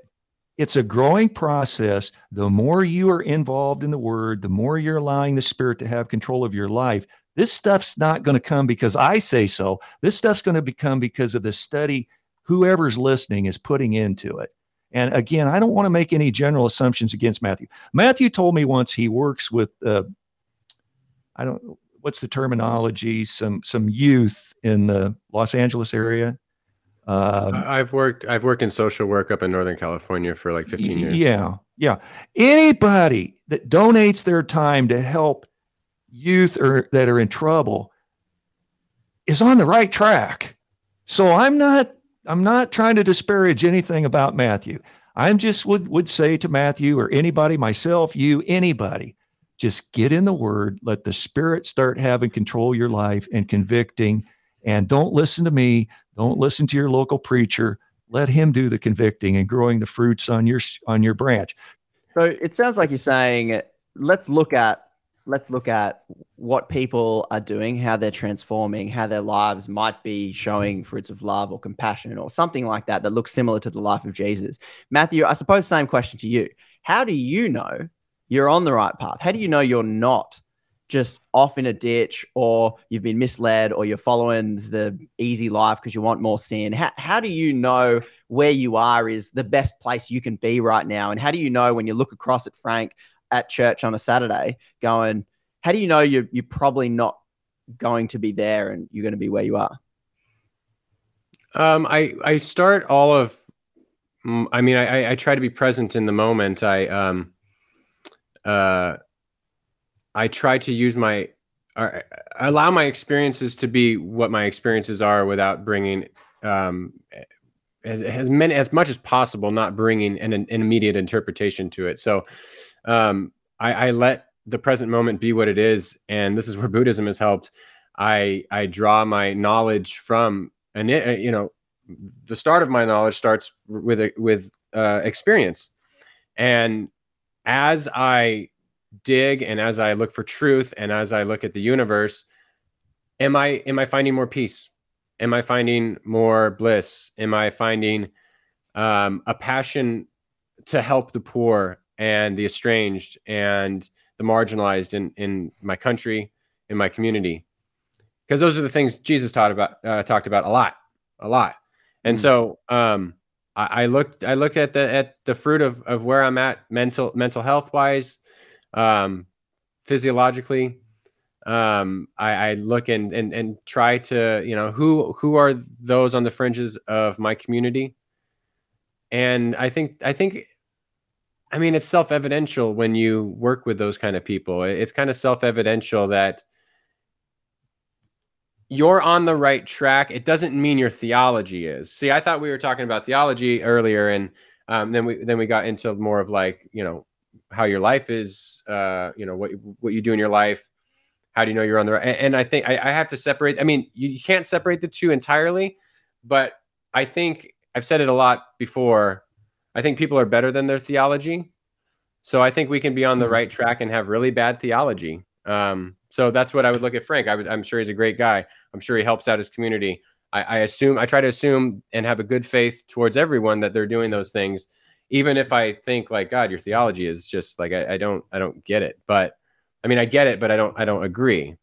it's a growing process. The more you are involved in the word, the more you're allowing the spirit to have control of your life, This stuff's not going to come because I say so. This stuff's going to become because of the study whoever's listening is putting into it. And again, I don't want to make any general assumptions against Matthew. Matthew told me once he works with, uh, I don't, what's the terminology? Some some youth in the Los Angeles area. Um, I've worked I've worked in social work up in Northern California for like 15 years. Yeah, yeah. Anybody that donates their time to help youth or that are in trouble is on the right track. So I'm not I'm not trying to disparage anything about Matthew. I'm just would would say to Matthew or anybody, myself, you, anybody, just get in the word, let the spirit start having control your life and convicting. And don't listen to me. Don't listen to your local preacher. Let him do the convicting and growing the fruits on your on your branch. So it sounds like you're saying let's look at let's look at what people are doing, how they're transforming, how their lives might be showing fruits of love or compassion or something like that that looks similar to the life of Jesus. Matthew, I suppose same question to you. How do you know you're on the right path? How do you know you're not just off in a ditch or you've been misled or you're following the easy life because you want more sin? How, how do you know where you are is the best place you can be right now? And how do you know when you look across at Frank at church on a Saturday going, how do you know you're, you're probably not going to be there and you're going to be where you are? Um, I, I start all of, mm, I mean, I, I try to be present in the moment. I, um, uh, I try to use my, uh, allow my experiences to be what my experiences are without bringing, um, as, as many as much as possible, not bringing an, an immediate interpretation to it. So, um, I, I let the present moment be what it is, and this is where Buddhism has helped. I I draw my knowledge from, and it, you know, the start of my knowledge starts with a, with uh, experience, and as I dig and as I look for truth and as I look at the universe, am I am I finding more peace? Am I finding more bliss? Am I finding um, a passion to help the poor and the estranged and the marginalized in in my country, in my community, because those are the things Jesus taught about uh, talked about a lot, a lot. And mm-hmm. so um, I, I, looked I looked at the at the fruit of of where I'm at mental mental health wise, um, physiologically. Um, I, I look and and and try to you know who who are those on the fringes of my community, and I think I think I mean, it's self evidential when you work with those kind of people. It's kind of self evidential that you're on the right track. It doesn't mean your theology is. See, I thought we were talking about theology earlier, and um, then we then we got into more of like you know how your life is, uh, you know what what you do in your life. How do you know you're on the right? And, and I think I, I, have to separate. I mean, you, you can't separate the two entirely, but I think I've said it a lot before I think people are better than their theology. So I think we can be on the mm-hmm. right track and have really bad theology. Um, so that's what I would look at Frank. I am sure he's a great guy. I'm sure he helps out his community. I, I, assume I try to assume and have a good faith towards everyone that they're doing those things, even if I think like God, your theology is just like I, I don't I don't get it. But I mean I get it, but I don't I don't agree.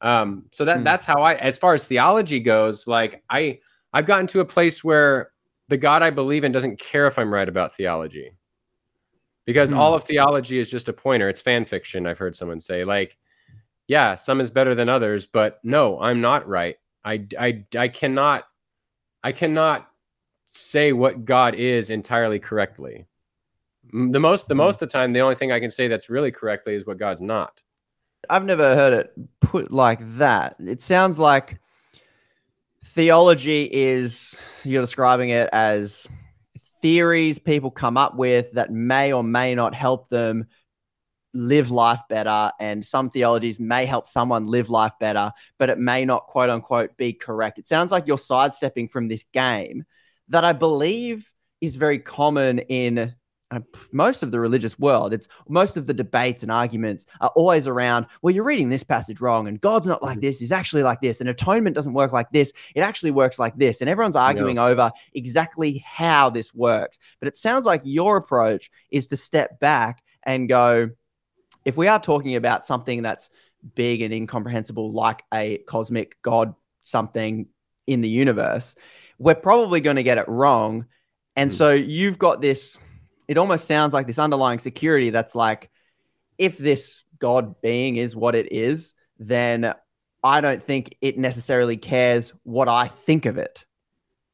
Um, so that mm. that's how I as far as theology goes, like I I've gotten to a place where the God I believe in doesn't care if I'm right about theology. Because mm. all of theology is just a pointer. It's fan fiction, I've heard someone say. Like, yeah, some is better than others, but no, I'm not right. I, I, I cannot I cannot say what God is entirely correctly. The most the mm. most of the time, the only thing I can say that's really correctly is what God's not. I've never heard it put like that. It sounds like theology is you're describing it as theories people come up with that may or may not help them live life better and some theologies may help someone live life better but it may not quote unquote be correct it sounds like you're sidestepping from this game that i believe is very common in uh, most of the religious world, it's most of the debates and arguments are always around, well, you're reading this passage wrong, and God's not like mm-hmm. this, he's actually like this, and atonement doesn't work like this, it actually works like this. And everyone's arguing yeah. over exactly how this works. But it sounds like your approach is to step back and go, if we are talking about something that's big and incomprehensible like a cosmic god something in the universe, we're probably going to get it wrong. And mm. so you've got this, it almost sounds like this underlying security that's like, if this God being is what it is, then I don't think it necessarily cares what I think of it.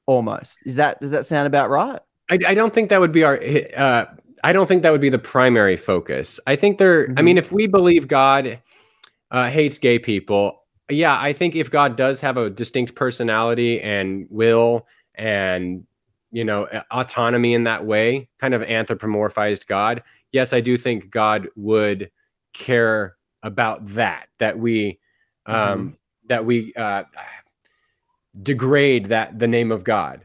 Almost is that does that sound about right? I, I don't think that would be our. Uh, I don't think that would be the primary focus. I think there. Mm-hmm. I mean, if we believe God uh, hates gay people, yeah, I think if God does have a distinct personality and will and you know autonomy in that way, kind of anthropomorphized God, yes, I do think God would care about that. That we um, mm-hmm. that we uh, degrade that the name of God.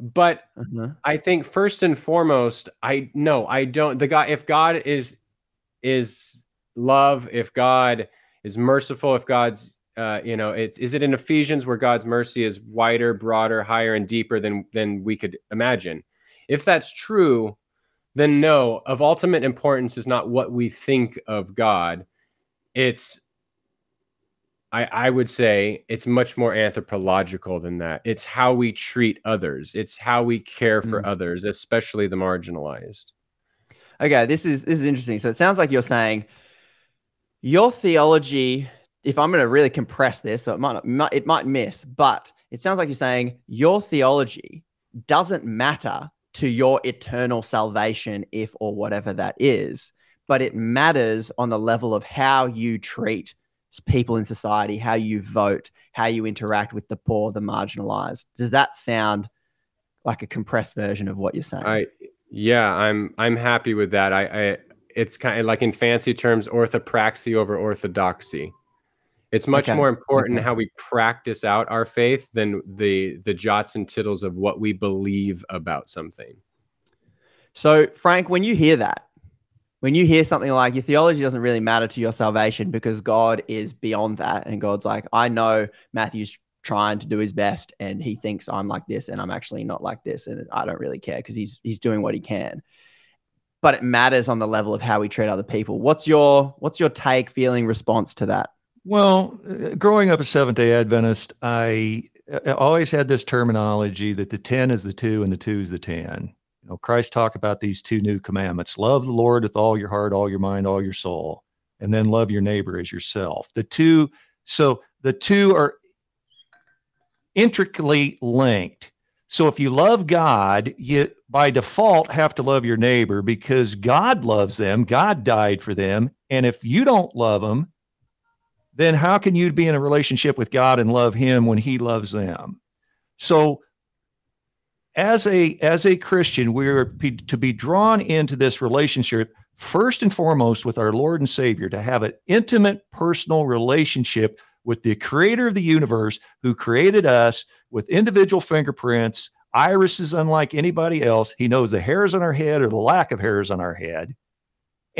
But uh-huh. I think first and foremost, I no, I don't. The God, if God is is love, if God is merciful, if God's uh, you know, it's is it in Ephesians where God's mercy is wider, broader, higher, and deeper than than we could imagine? If that's true, then no, of ultimate importance is not what we think of God. It's I, I would say it's much more anthropological than that. It's how we treat others. It's how we care for mm. others, especially the marginalized. Okay, this is this is interesting. So it sounds like you're saying your theology if I'm going to really compress this, so it might, not, it might miss, but it sounds like you're saying your theology doesn't matter to your eternal salvation, if or whatever that is, but it matters on the level of how you treat people in society, how you vote, how you interact with the poor, the marginalized. Does that sound like a compressed version of what you're saying? I yeah, I'm I'm happy with that. I, I it's kind of like in fancy terms, orthopraxy over orthodoxy. It's much okay. more important okay. how we practice out our faith than the the jots and tittles of what we believe about something. So, Frank, when you hear that, when you hear something like your theology doesn't really matter to your salvation because God is beyond that, and God's like, I know Matthew's trying to do his best, and he thinks I'm like this, and I'm actually not like this, and I don't really care because he's he's doing what he can. But it matters on the level of how we treat other people. What's your what's your take, feeling, response to that? Well, uh, growing up a Seventh day Adventist, I, always had this terminology that the 10 is the two and the two is the 10. You know, Christ talked about these two new commandments love the Lord with all your heart, all your mind, all your soul, and then love your neighbor as yourself. The two, so the two are intricately linked. So if you love God, you by default have to love your neighbor because God loves them, God died for them. And if you don't love them, then how can you be in a relationship with God and love him when he loves them? So as a as a Christian, we're to be drawn into this relationship first and foremost with our Lord and Savior, to have an intimate personal relationship with the creator of the universe who created us with individual fingerprints, irises unlike anybody else. He knows the hairs on our head or the lack of hairs on our head.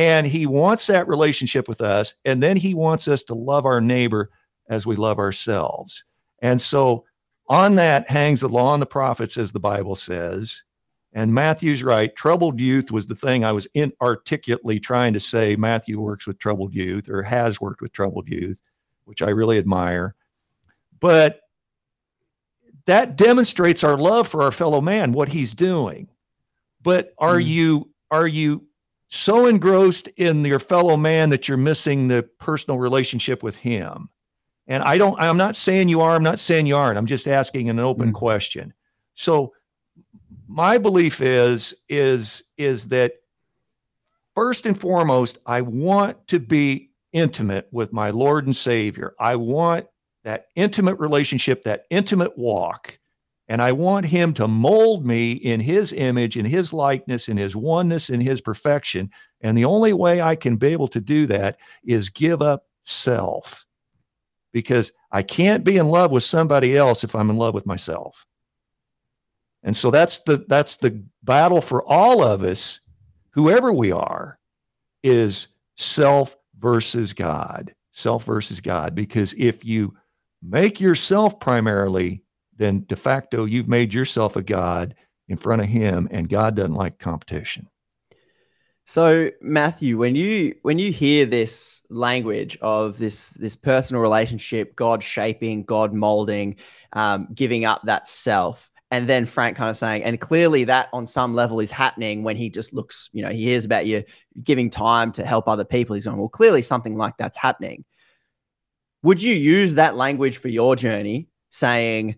And he wants that relationship with us. And then he wants us to love our neighbor as we love ourselves. And so on that hangs the law and the prophets, as the Bible says. And Matthew's right. Troubled youth was the thing I was inarticulately trying to say. Matthew works with troubled youth or has worked with troubled youth, which I really admire. But that demonstrates our love for our fellow man, what he's doing. But are mm. you are you so engrossed in your fellow man that you're missing the personal relationship with him. And I don't, I'm not saying you are, I'm not saying you aren't. I'm just asking an open mm-hmm. question. So my belief is, is, is that first and foremost, I want to be intimate with my Lord and Savior. I want that intimate relationship, that intimate walk. And I want him to mold me in his image, in his likeness, in his oneness, in his perfection. And the only way I can be able to do that is give up self because I can't be in love with somebody else if I'm in love with myself. And so that's the that's the battle for all of us, whoever we are, is self versus God. Self versus God. Because if you make yourself primarily then de facto you've made yourself a god in front of him, and God doesn't like competition. So Matthew, when you when you hear this language of this this personal relationship, God shaping, God molding, um, giving up that self, and then Frank kind of saying, and clearly that on some level is happening when he just looks, you know, he hears about you giving time to help other people. He's going, well, clearly something like that's happening. Would you use that language for your journey, saying,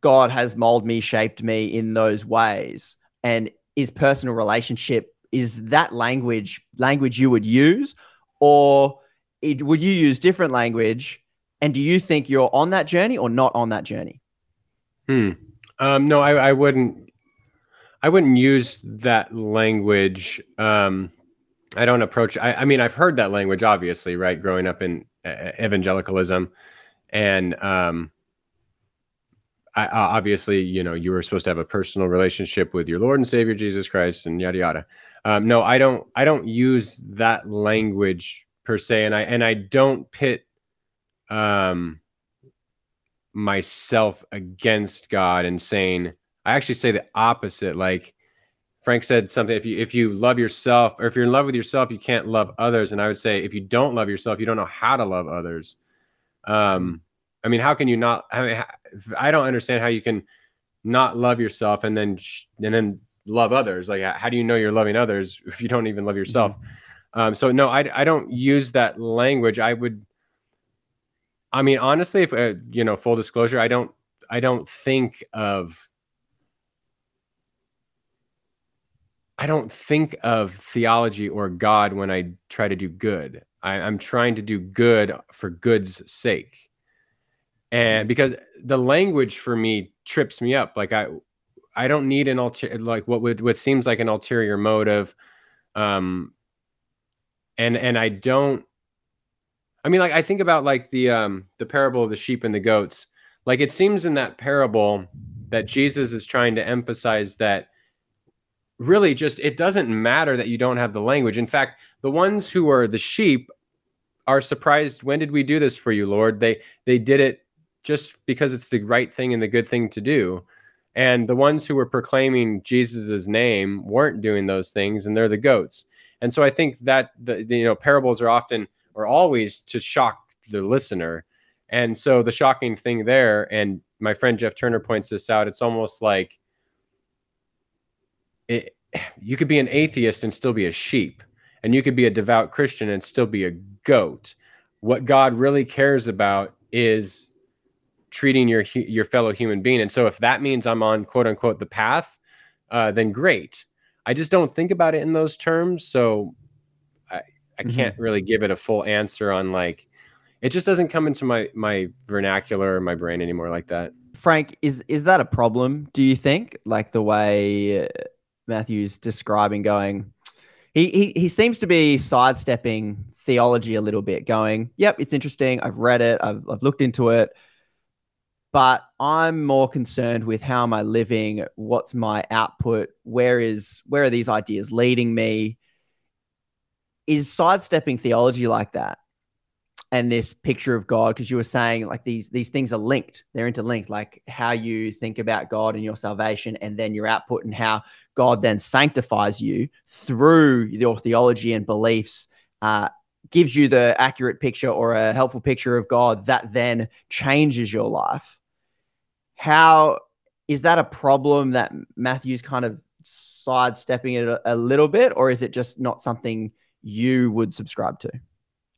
God has molded me, shaped me in those ways? And is personal relationship, is that language language you would use? Or it, would you use different language? And do you think you're on that journey or not on that journey? Hmm. Um, no, I, I wouldn't. I wouldn't use that language. Um, I don't approach. I, I, mean, I've heard that language, obviously, right? Growing up in uh, evangelicalism, and um, I, obviously, you know, you were supposed to have a personal relationship with your Lord and Savior Jesus Christ, and yada yada. Um, no, I don't. I don't use that language per se, and I and I don't pit. Um, myself against God and saying, I actually say the opposite. Like Frank said something, if you if you love yourself or if you're in love with yourself, you can't love others. And I would say if you don't love yourself, you don't know how to love others. Um, I mean, how can you not? I mean, I don't understand how you can not love yourself and then and then love others. Like, how do you know you're loving others if you don't even love yourself? Mm-hmm. Um, so no, I I don't use that language. I would I mean, honestly, if uh, you know, full disclosure, I don't, I don't think of, I don't think of theology or God when I try to do good. I, I'm trying to do good for good's sake, and because the language for me trips me up. Like I, I don't need an alter, like what would what seems like an ulterior motive, um, and and I don't I mean, like I think about like the um the parable of the sheep and the goats. Like it seems in that parable that Jesus is trying to emphasize that really just it doesn't matter that you don't have the language. In fact, the ones who are the sheep are surprised, when did we do this for you, Lord? They they did it just because it's the right thing and the good thing to do. And the ones who were proclaiming Jesus's name weren't doing those things, and they're the goats. And so I think that the, the you know parables are often or always to shock the listener. And so the shocking thing there, and my friend Jeff Turner points this out, it's almost like it, you could be an atheist and still be a sheep, and you could be a devout Christian and still be a goat. What God really cares about is treating your your fellow human being. And so if that means I'm on quote unquote the path, uh, then great. I just don't think about it in those terms. So I mm-hmm. can't really give it a full answer on like it just doesn't come into my my vernacular or my brain anymore like that. Frank, is is that a problem? Do you think like the way Matthew's describing going? He, he he seems to be sidestepping theology a little bit, going, "Yep, it's interesting. I've read it. I've I've looked into it." But I'm more concerned with how am I living? What's my output? Where is where are these ideas leading me? is sidestepping theology like that and this picture of God because you were saying like these these things are linked they're interlinked like how you think about God and your salvation and then your output and how God then sanctifies you through your theology and beliefs uh, gives you the accurate picture or a helpful picture of God that then changes your life how is that a problem that Matthew's kind of sidestepping it a, a little bit or is it just not something you would subscribe to?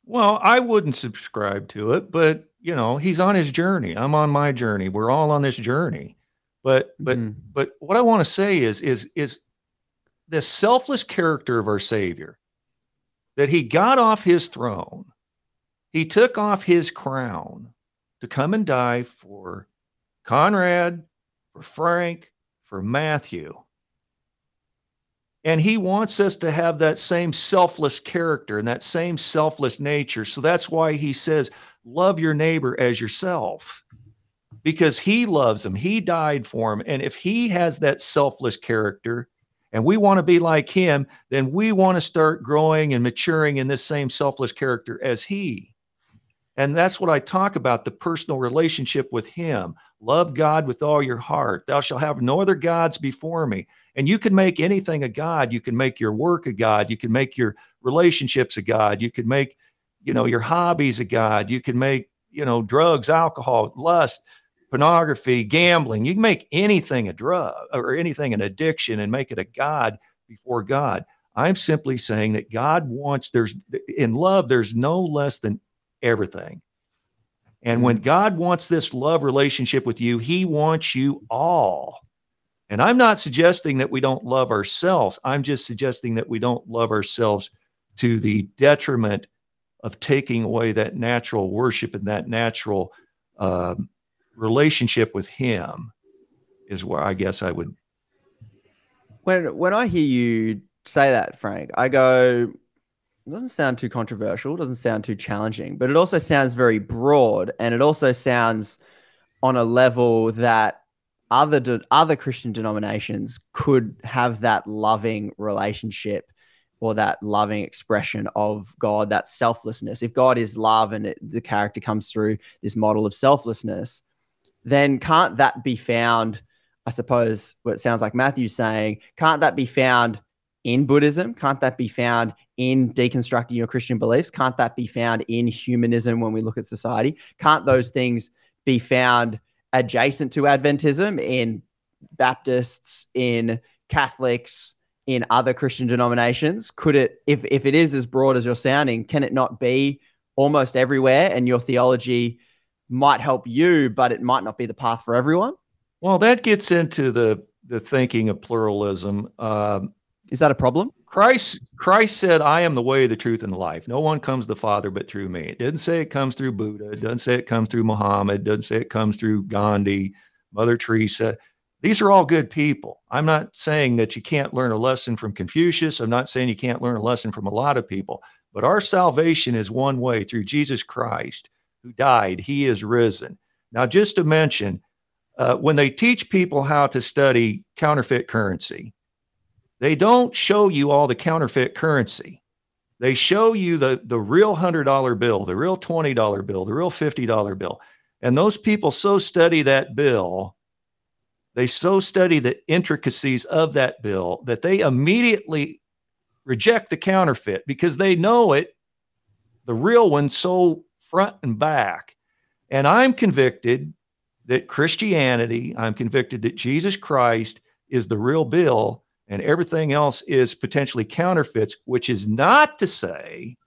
Well, I wouldn't subscribe to it, but you know, he's on his journey. I'm on my journey. We're all on this journey. But but mm-hmm. but what I want to say is is is the selfless character of our Savior that he got off his throne. He took off his crown to come and die for Conrad, for Frank, for Matthew. And he wants us to have that same selfless character and that same selfless nature. So that's why he says, Love your neighbor as yourself, because he loves him. He died for him. And if he has that selfless character and we want to be like him, then we want to start growing and maturing in this same selfless character as he. And that's what I talk about the personal relationship with Him. Love God with all your heart. Thou shalt have no other gods before me. And you can make anything a God. You can make your work a God. You can make your relationships a God. You can make, you know, your hobbies a God. You can make, you know, drugs, alcohol, lust, pornography, gambling. You can make anything a drug or anything an addiction and make it a God before God. I'm simply saying that God wants, there's in love, there's no less than everything. And when. God wants this love relationship with you, He wants you all. And I'm not suggesting that we don't love ourselves. I'm just suggesting that we don't love ourselves to the detriment of taking away that natural worship and that natural uh, relationship with Him, is where I guess I would. When when I hear you say that, Frank, I go, doesn't sound too controversial, doesn't sound too challenging, but it also sounds very broad and it also sounds on a level that other de- other Christian denominations could have that loving relationship or that loving expression of God, that selflessness. If God is love and it, the character comes through this model of selflessness, then can't that be found? I suppose what it sounds like Matthew's saying, can't that be found in Buddhism? Can't that be found in deconstructing your Christian beliefs? Can't that be found in humanism when we look at society? Can't those things be found adjacent to Adventism in Baptists, in Catholics, in other Christian denominations? Could it, if, if it is as broad as you're sounding, can it not be almost everywhere and your theology might help you, but it might not be the path for everyone? Well, that gets into the the thinking of pluralism. Um, is that a problem? Christ Christ said, "I am the way, the truth, and the life. No one comes to the Father but through me." It didn't say it comes through Buddha. It doesn't say it comes through Muhammad. It doesn't say it comes through Gandhi, Mother Teresa. These are all good people. I'm not saying that you can't learn a lesson from Confucius. I'm not saying you can't learn a lesson from a lot of people. But our salvation is one way through Jesus Christ, who died. He is risen. Now, just to mention, uh, when they teach people how to study counterfeit currency, they don't show you all the counterfeit currency. They show you the, the real $100 bill, the real $20 bill, the real $50 bill. And those people so study that bill, they so study the intricacies of that bill that they immediately reject the counterfeit because they know it, the real one, so front and back. And I'm convicted that Christianity, I'm convicted that Jesus Christ is the real bill and everything else is potentially counterfeits, which is not to say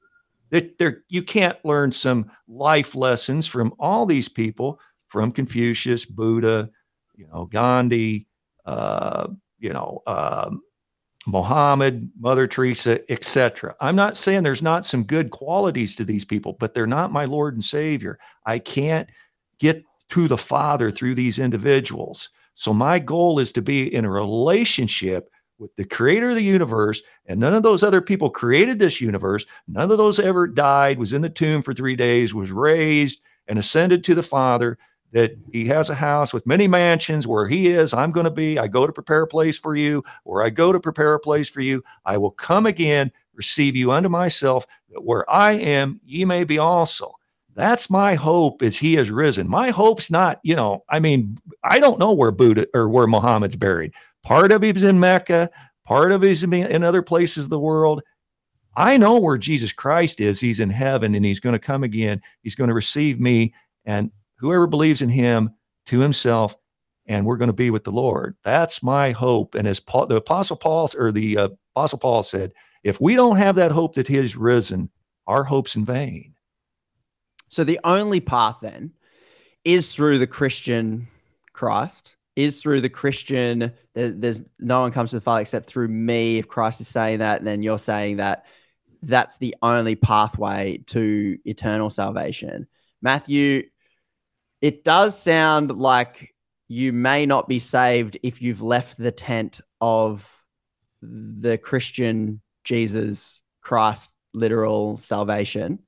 that there you can't learn some life lessons from all these people, from Confucius, Buddha, you know, Gandhi, uh, you know, um, Muhammad, Mother Teresa, etc. I'm not saying there's not some good qualities to these people, but they're not my Lord and Savior. I can't get to the Father through these individuals. So my goal is to be in a relationship with the creator of the universe, and none of those other people created this universe. None of those ever died, was in the tomb for three days, was raised and ascended to the Father. That he has a house with many mansions where he is, I'm going to be. I go to prepare a place for you, or I go to prepare a place for you. I will come again, receive you unto myself, that where I am, ye may be also. That's my hope as he has risen. My hope's not, you know, I mean, I don't know where Buddha or where Muhammad's buried. Part of him's in Mecca, part of he's in other places of the world. I know where Jesus Christ is. He's in heaven and he's going to come again. He's going to receive me and whoever believes in him to himself, and we're going to be with the Lord. That's my hope. And as Paul, the Apostle Paul or the uh, Apostle Paul said, if we don't have that hope that he has risen, our hope's in vain. So the only path then is through the Christian Christ is through the Christian. There, there's no one comes to the Father except through me. If Christ is saying that, then you're saying that that's the only pathway to eternal salvation. Matthew, it does sound like you may not be saved if you've left the tent of the Christian Jesus Christ literal salvation.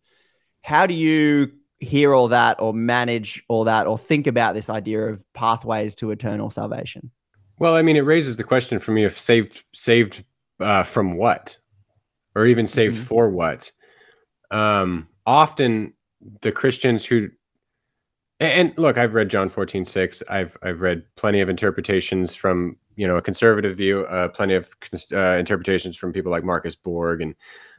How do you hear all that or manage all that or think about this idea of pathways to eternal salvation? Well, I mean, it raises the question for me of saved saved uh, from what, or even saved mm-hmm. for what. Um, often, the Christians who and, and look, I've read John 14, 6. I've I've read plenty of interpretations from you know a conservative view, uh, plenty of uh, interpretations from people like Marcus Borg and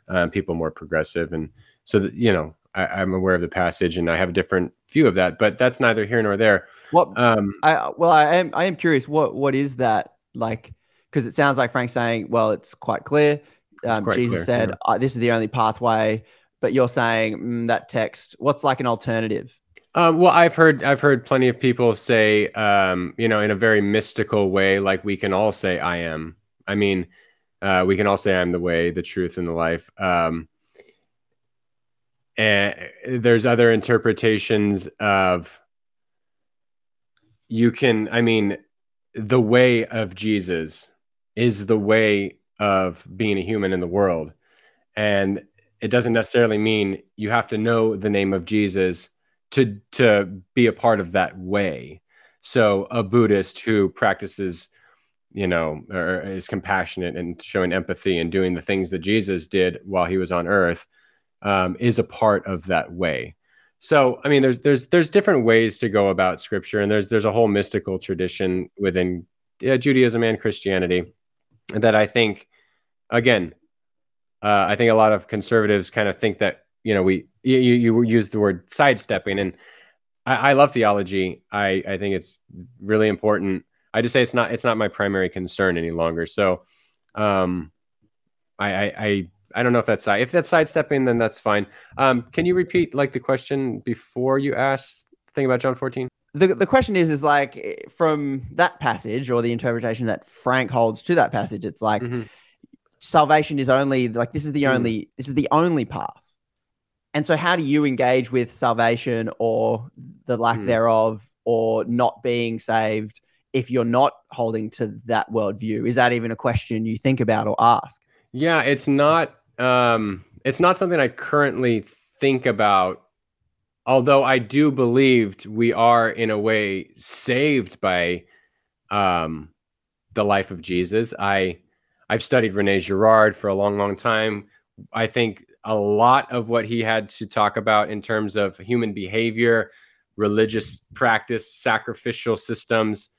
uh, people more progressive, and so that, you know I, am aware of the passage and I have a different view of that, but that's neither here nor there. What? Um, I well, I am I am curious. What what is that like? Because it sounds like Frank's saying, well, it's quite clear. Um, quite Jesus clear, said, yeah. "This is the only pathway," but you're saying mm, that text. What's like an alternative? Um, well, I've heard I've heard plenty of people say, um, you know, in a very mystical way, like we can all say, "I am." I mean, uh, we can all say, "I'm the way, the truth, and the life." Um, and there's other interpretations of you can. I mean, the way of Jesus is the way of being a human in the world, and it doesn't necessarily mean you have to know the name of Jesus to to be a part of that way. So a Buddhist who practices, you know, or is compassionate and showing empathy and doing the things that Jesus did while he was on earth um, is a part of that way. So I mean, there's there's there's different ways to go about scripture, and there's there's a whole mystical tradition within yeah, Judaism and Christianity that I think, again, uh, I think a lot of conservatives kind of think that you know we you, you use the word sidestepping and I, I love theology. I, I think it's really important. I just say it's not it's not my primary concern any longer. So um i i, I I don't know if that's side. If that's sidestepping, then that's fine. Um, can you repeat like the question before you asked the thing about John 14? The, the question is is like from that passage or the interpretation that Frank holds to that passage. It's like mm-hmm. salvation is only like this is the mm. only this is the only path. And so, how do you engage with salvation or the lack mm. thereof, or not being saved if you're not holding to that worldview? Is that even a question you think about or ask? Yeah, it's not. Um, it's not something I currently think about. Although I do believe we are, in a way, saved by um, the life of Jesus. I I've studied Rene Girard for a long, long time. I think a lot of what he had to talk about in terms of human behavior, religious practice, sacrificial systems,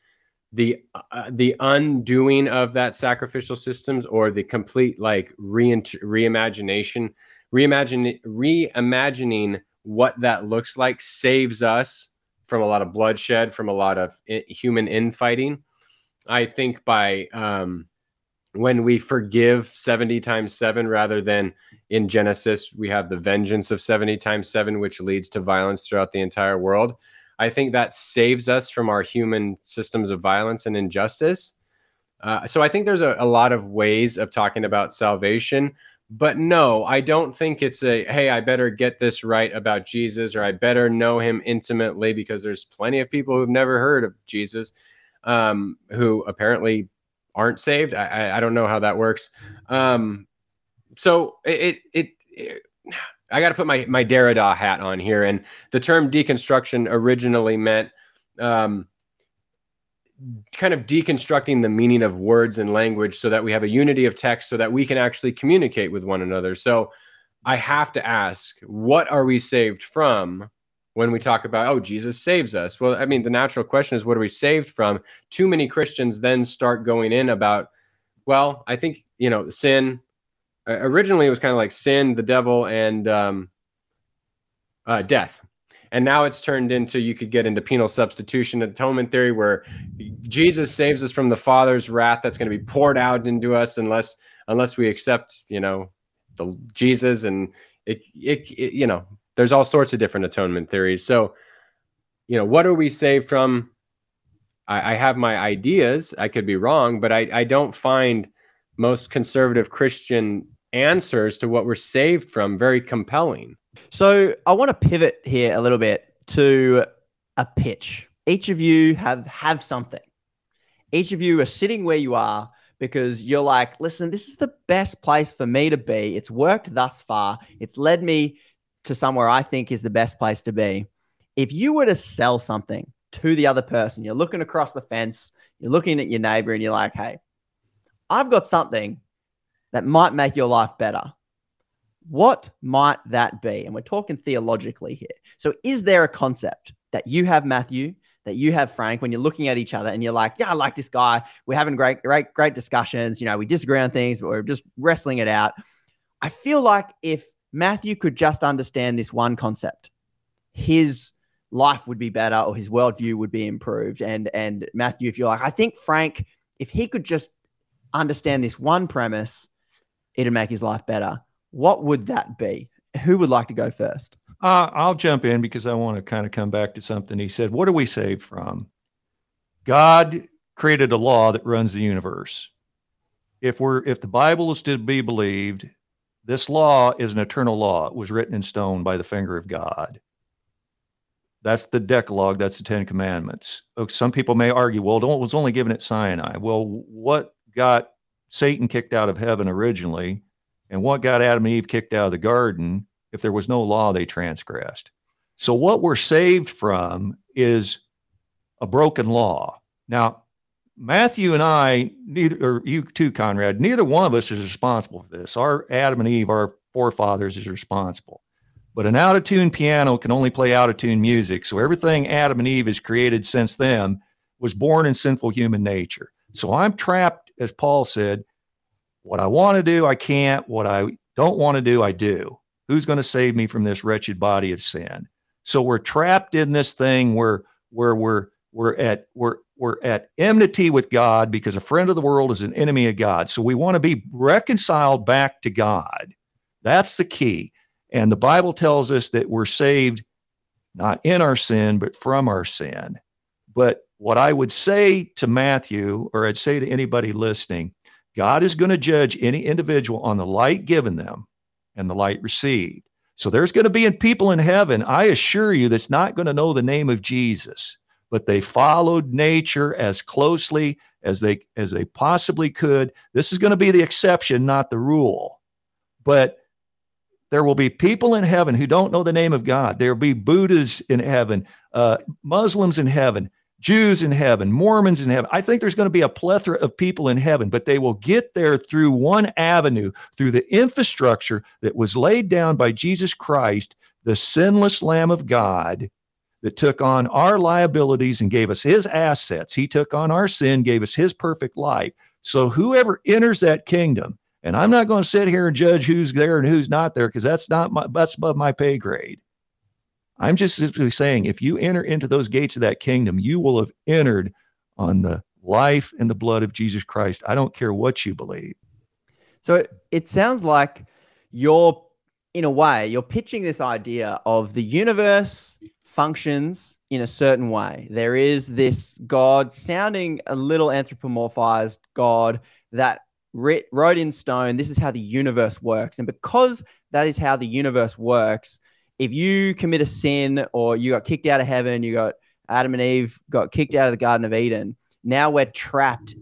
the uh, the undoing of that sacrificial systems or the complete like re reimagination, reimagine reimagining what that looks like saves us from a lot of bloodshed, from a lot of human infighting. I think by um, when we forgive 70 times 7 rather than in Genesis we have the vengeance of 70 times 7 which leads to violence throughout the entire world. I think that saves us from our human systems of violence and injustice. Uh, so I think there's a, a lot of ways of talking about salvation, but no, I don't think it's a hey, I better get this right about Jesus or I better know him intimately because there's plenty of people who've never heard of Jesus um, who apparently aren't saved. I, I don't know how that works. Um, so it, it, it I got to put my my Derrida hat on here, and the term deconstruction originally meant um, kind of deconstructing the meaning of words and language so that we have a unity of text, so that we can actually communicate with one another. So I have to ask, what are we saved from? when we talk about oh jesus saves us well i mean the natural question is what are we saved from too many christians then start going in about well i think you know sin originally it was kind of like sin the devil and um, uh, death and now it's turned into you could get into penal substitution atonement theory where jesus saves us from the father's wrath that's going to be poured out into us unless unless we accept you know the jesus and it, it, it you know there's all sorts of different atonement theories. So, you know, what are we saved from? I, I have my ideas. I could be wrong, but I, I don't find most conservative Christian answers to what we're saved from very compelling. So I want to pivot here a little bit to a pitch. Each of you have have something. Each of you are sitting where you are because you're like, listen, this is the best place for me to be. It's worked thus far. It's led me to somewhere I think is the best place to be. If you were to sell something to the other person, you're looking across the fence, you're looking at your neighbor, and you're like, hey, I've got something that might make your life better. What might that be? And we're talking theologically here. So, is there a concept that you have, Matthew, that you have, Frank, when you're looking at each other and you're like, yeah, I like this guy. We're having great, great, great discussions. You know, we disagree on things, but we're just wrestling it out. I feel like if Matthew could just understand this one concept, his life would be better or his worldview would be improved. And and Matthew, if you're like, I think Frank, if he could just understand this one premise, it'd make his life better. What would that be? Who would like to go first? Uh, I'll jump in because I want to kind of come back to something he said. What are we saved from? God created a law that runs the universe. If we're if the Bible is to be believed, this law is an eternal law. It was written in stone by the finger of God. That's the Decalogue. That's the Ten Commandments. Oh, some people may argue, well, it was only given at Sinai. Well, what got Satan kicked out of heaven originally, and what got Adam and Eve kicked out of the garden? If there was no law, they transgressed. So what we're saved from is a broken law. Now, Matthew and I, neither or you too, Conrad, neither one of us is responsible for this. Our Adam and Eve, our forefathers, is responsible. But an out of tune piano can only play out of tune music. So everything Adam and Eve has created since then was born in sinful human nature. So I'm trapped, as Paul said. What I want to do, I can't. What I don't want to do, I do. Who's going to save me from this wretched body of sin? So we're trapped in this thing where where we're we're at we're we're at enmity with God because a friend of the world is an enemy of God. So we want to be reconciled back to God. That's the key. And the Bible tells us that we're saved not in our sin, but from our sin. But what I would say to Matthew, or I'd say to anybody listening, God is going to judge any individual on the light given them and the light received. So there's going to be people in heaven, I assure you, that's not going to know the name of Jesus, but they followed nature as closely as they as they possibly could. This is going to be the exception, not the rule. But there will be people in heaven who don't know the name of God. There will be Buddhas in heaven, uh, Muslims in heaven, Jews in heaven, Mormons in heaven. I think there's going to be a plethora of people in heaven, but they will get there through one avenue, through the infrastructure that was laid down by Jesus Christ, the sinless Lamb of God that took on our liabilities and gave us his assets. He took on our sin, gave us his perfect life. So whoever enters that kingdom and I'm not going to sit here and judge who's there and who's not there because that's not my that's above my pay grade. I'm just simply saying if you enter into those gates of that kingdom, you will have entered on the life and the blood of Jesus Christ. I don't care what you believe. So it, sounds like you're in a way, you're pitching this idea of the universe functions in a certain way. There is this God sounding a little anthropomorphized God that writ, wrote in stone, this is how the universe works. And because that is how the universe works, if you commit a sin or you got kicked out of heaven, you got Adam and Eve got kicked out of the Garden of Eden, now we're trapped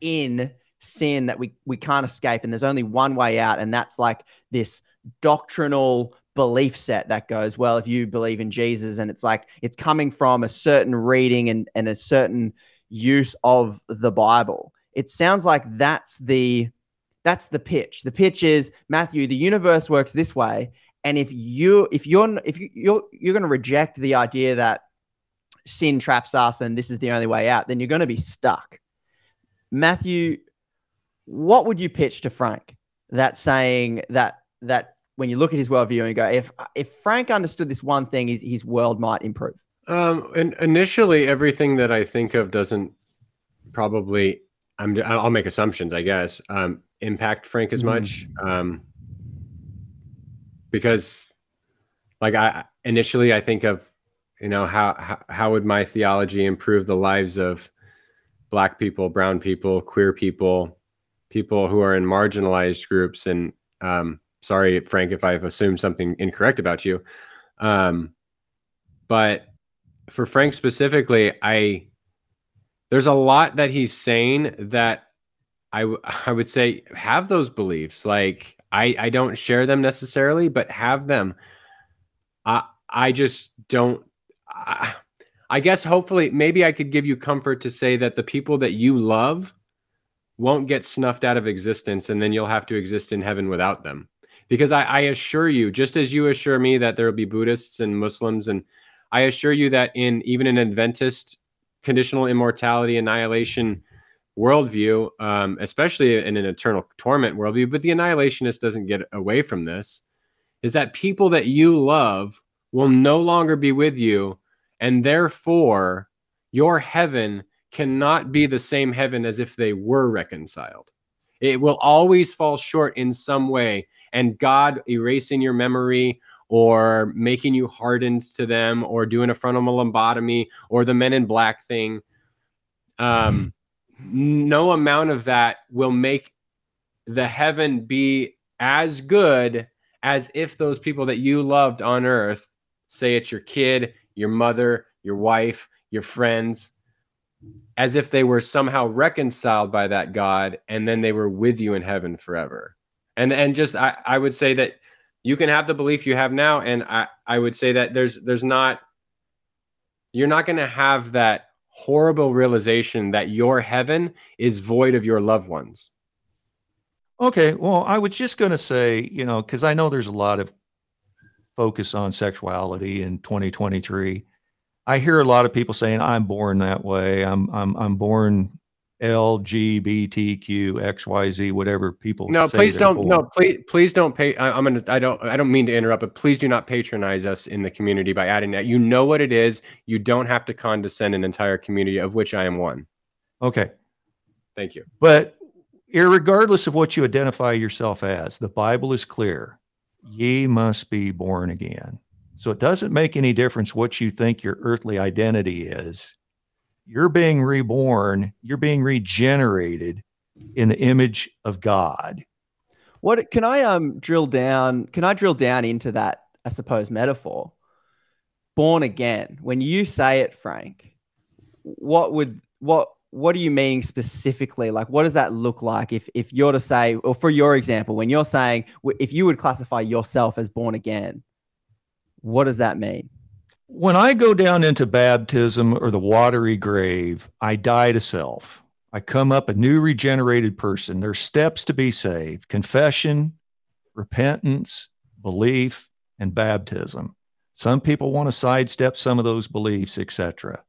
in sin that we, we can't escape. And there's only one way out. And that's like this doctrinal belief set that goes, well, if you believe in Jesus and it's like it's coming from a certain reading and, and a certain use of the Bible it sounds like that's the that's the pitch. The pitch is Matthew, the universe works this way, and if you if you're if you, you're you're going to reject the idea that sin traps us and this is the only way out, then you're going to be stuck. Matthew, what would you pitch to Frank? That saying that that when you look at his worldview and go, if if Frank understood this one thing, his his world might improve. Um, and initially, everything that I think of doesn't probably I'm I'll make assumptions, I guess. Um, impact Frank as much mm. um, because, like I initially, I think of you know how, how how would my theology improve the lives of black people, brown people, queer people, people who are in marginalized groups. And um, sorry, Frank, if I've assumed something incorrect about you. Um, but for Frank specifically, I there's a lot that he's saying that I, w- I would say have those beliefs. Like I, I don't share them necessarily, but have them. I, I just don't. I, I guess hopefully maybe I could give you comfort to say that the people that you love won't get snuffed out of existence and then you'll have to exist in heaven without them. Because I, I assure you, just as you assure me that there will be Buddhists and Muslims, and I assure you that in even an Adventist conditional immortality annihilation worldview, um, especially in an eternal torment worldview, but the annihilationist doesn't get away from this, is that people that you love will no longer be with you, and therefore your heaven cannot be the same heaven as if they were reconciled. It will always fall short in some way, and God erasing your memory or making you hardened to them or doing a frontal lobotomy or the men in black thing. Um, no amount of that will make the heaven be as good as if those people that you loved on earth, say it's your kid, your mother, your wife, your friends, as if they were somehow reconciled by that God and then they were with you in heaven forever. And and just I, I would say that you can have the belief you have now, and I, I would say that there's there's not you're not gonna have that horrible realization that your heaven is void of your loved ones. Okay, well, I was just going to say, you know, because I know there's a lot of focus on sexuality in 2023. I hear a lot of people saying, "I'm born that way. I'm I'm I'm born LGBTQ XYZ whatever people." No, please don't. No, please please don't pay. I, I'm gonna. I don't. I don't mean to interrupt, but please do not patronize us in the community by adding that. You know what it is. You don't have to condescend an entire community of which I am one. Okay. Thank you. But regardless of what you identify yourself as, the Bible is clear. Ye must be born again. So it doesn't make any difference what you think your earthly identity is. You're being reborn, you're being regenerated in the image of God. What can I um drill down? Can I drill down into that, I suppose, metaphor? Born again. When you say it, Frank, what would what what are you meaning specifically? Like, what does that look like if if you're to say, or for your example, when you're saying if you would classify yourself as born again, what does that mean? When I go down into baptism or the watery grave, I die to self. I come up a new regenerated person. There's steps to be saved confession, repentance, belief, and baptism. Some people want to sidestep some of those beliefs, etc.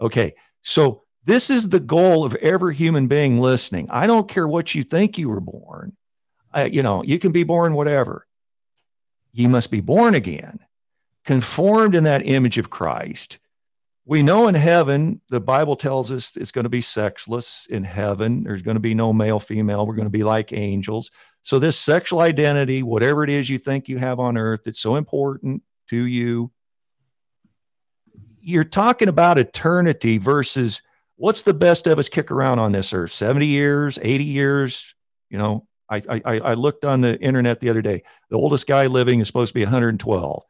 Okay, so this is the goal of every human being listening. I don't care what you think you were born. I, you know, you can be born whatever. You must be born again conformed in that image of Christ. We know in heaven, the Bible tells us it's going to be sexless in heaven. There's going to be no male, female. We're going to be like angels. So, this sexual identity, whatever it is you think you have on earth, that's so important to you, you're talking about eternity versus what's the best of us kick around on this earth 70 years, 80 years. You know, I, I, I looked on the internet the other day. The oldest guy living is supposed to be 112.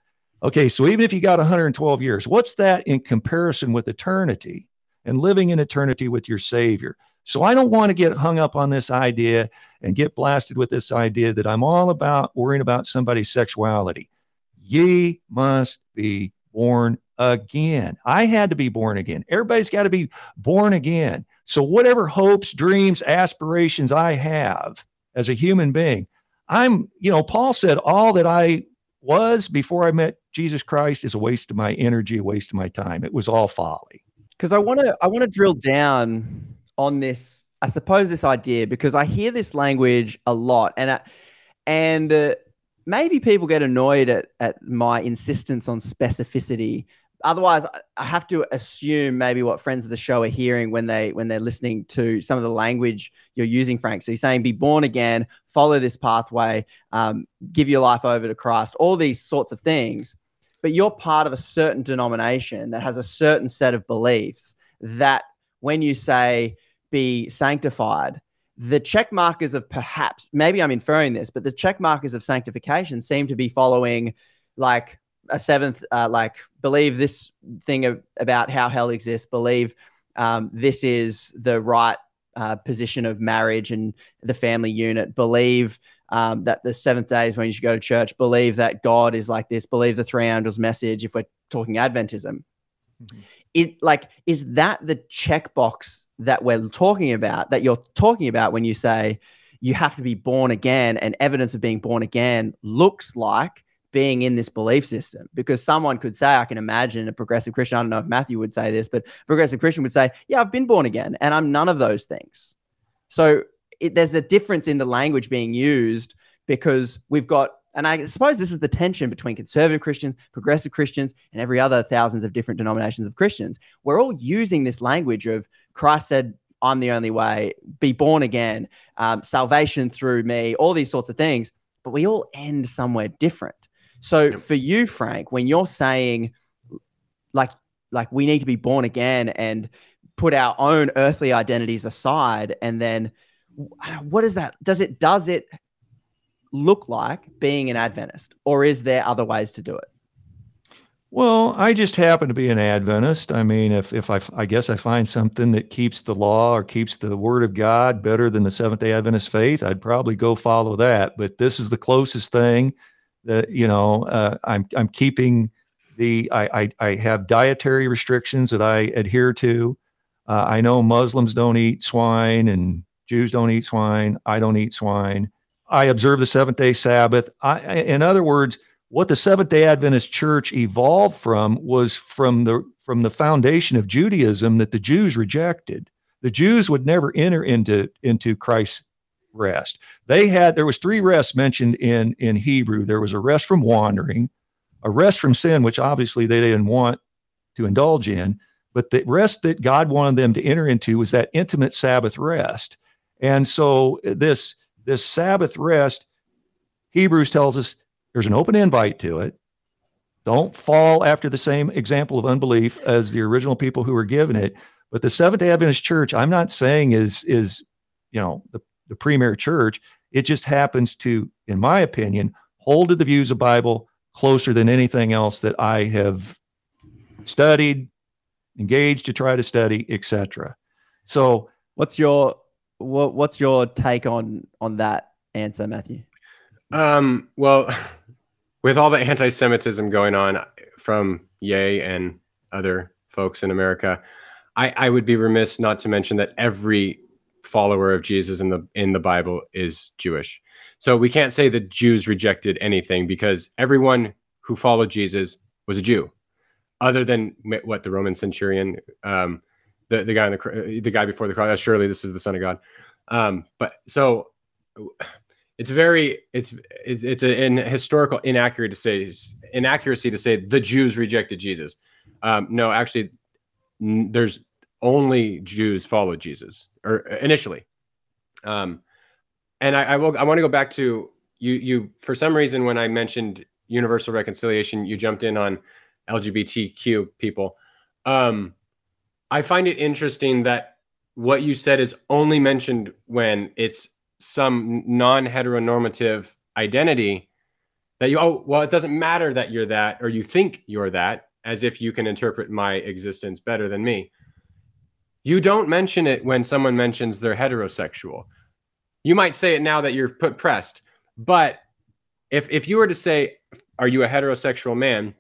Okay, so even if you got 112 years, what's that in comparison with eternity and living in eternity with your Savior? So I don't want to get hung up on this idea and get blasted with this idea that I'm all about worrying about somebody's sexuality. Ye must be born again. I had to be born again. Everybody's got to be born again. So, whatever hopes, dreams, aspirations I have as a human being, I'm, you know, Paul said, all that I was before I met Jesus Christ is a waste of my energy, a waste of my time. It was all folly. Because I want to, I want to drill down on this. I suppose this idea because I hear this language a lot, and I, and uh, maybe people get annoyed at at my insistence on specificity otherwise i have to assume maybe what friends of the show are hearing when they when they're listening to some of the language you're using frank. So you're saying be born again follow this pathway um, give your life over to christ all these sorts of things. But you're part of a certain denomination that has a certain set of beliefs that when you say be sanctified the check markers of perhaps maybe i'm inferring this but the check markers of sanctification seem to be following like a seventh, uh, like believe this thing about how hell exists, believe um, this is the right uh, position of marriage and the family unit, believe um, that the seventh day is when you should go to church, believe that God is like this, believe the three angels message if we're talking Adventism. Mm-hmm. It like is that the checkbox that we're talking about that you're talking about when you say you have to be born again, and evidence of being born again looks like being in this belief system because someone could say, I can imagine a progressive Christian. I don't know if Matthew would say this, but progressive Christian would say, Yeah, I've been born again and I'm none of those things. So it, there's a difference in the language being used because we've got, and I suppose this is the tension between conservative Christians, progressive Christians, and every other thousands of different denominations of Christians. We're all using this language of Christ said, I'm the only way, be born again, um, salvation through me, all these sorts of things, but we all end somewhere different. So yep. for you, Frank, when you're saying like like we need to be born again and put our own earthly identities aside and then what is that does it does it look like being an adventist or is there other ways to do it? Well i just happen to be an adventist. I mean if, if I, I guess i find something that keeps the law or keeps the word of god better than the seventh day adventist faith i'd probably go follow that. But this is the closest thing that you know uh, i'm i'm keeping the I, I, I have dietary restrictions that i adhere to uh, I know Muslims don't eat swine and Jews don't eat swine. I don't eat swine. I observe the seventh day Sabbath. I, in other words, what the Seventh Day Adventist Church evolved from was from the from the foundation of Judaism that the Jews rejected. The Jews would never enter into into Christ's rest. They had there was three rests mentioned in in Hebrew. There was a rest from wandering, a rest from sin, which obviously they didn't want to indulge in, but the rest that God wanted them to enter into was that intimate Sabbath rest. And so this this Sabbath rest, Hebrews tells us there's an open invite to it. Don't fall after the same example of unbelief as the original people who were given it. But the Seventh Day Adventist Church, I'm not saying is is you know the, the premier church. It just happens to, in my opinion, hold to the views of Bible closer than anything else that I have studied, engaged to try to study, etc. So, what's your what, what's your take on on that answer, Matthew? Um, well, with all the anti-Semitism going on from Ye and other folks in America, I, I would be remiss not to mention that every follower of Jesus in the in the Bible is Jewish. So we can't say that Jews rejected anything because everyone who followed Jesus was a Jew other than what the Roman centurion, um, the the guy in the the guy before the cross. Surely this is the Son of God. Um, but so it's very it's it's, it's an historical inaccurate to say inaccuracy to say the Jews rejected Jesus. Um, no, actually, there's only Jews followed Jesus or initially. Um, and I, I will I want to go back to you you for some reason when I mentioned universal reconciliation, you jumped in on LGBTQ people. Um, I find it interesting that what you said is only mentioned when it's some non heteronormative identity that you, oh, well, it doesn't matter that you're that or you think you're that, as if you can interpret my existence better than me. You don't mention it when someone mentions they're heterosexual. You might say it now that you're put pressed, but if if you were to say, "Are you a heterosexual man?"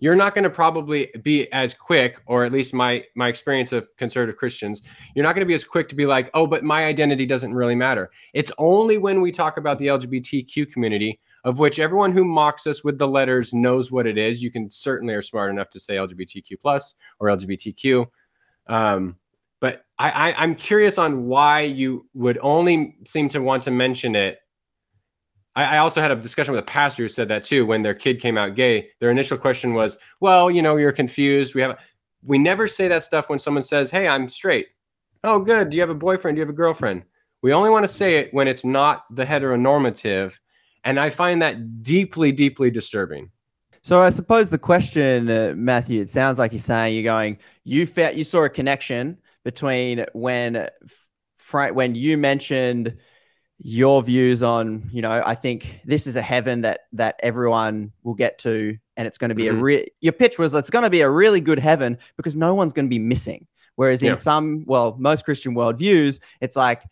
you're not going to probably be as quick or at least my my experience of conservative christians you're not going to be as quick to be like oh but my identity doesn't really matter it's only when we talk about the lgbtq community of which everyone who mocks us with the letters knows what it is you can certainly are smart enough to say lgbtq plus or lgbtq um, but I, I i'm curious on why you would only seem to want to mention it I, I also had a discussion with a pastor who said that too. When their kid came out gay, their initial question was, "Well, you know, you're confused. We have." We never say that stuff when someone says, "Hey, I'm straight." Oh, good. Do you have a boyfriend? Do you have a girlfriend? We only want to say it when it's not the heteronormative, and I find that deeply, deeply disturbing. So I suppose the question, uh, Matthew, it sounds like you're saying you're going, you felt you saw a connection between when, Frank, when you mentioned your views on you know i think this is a heaven that that everyone will get to and it's going to be mm-hmm. a real your pitch was it's going to be a really good heaven because no one's going to be missing whereas yeah. in some well most christian worldviews it's like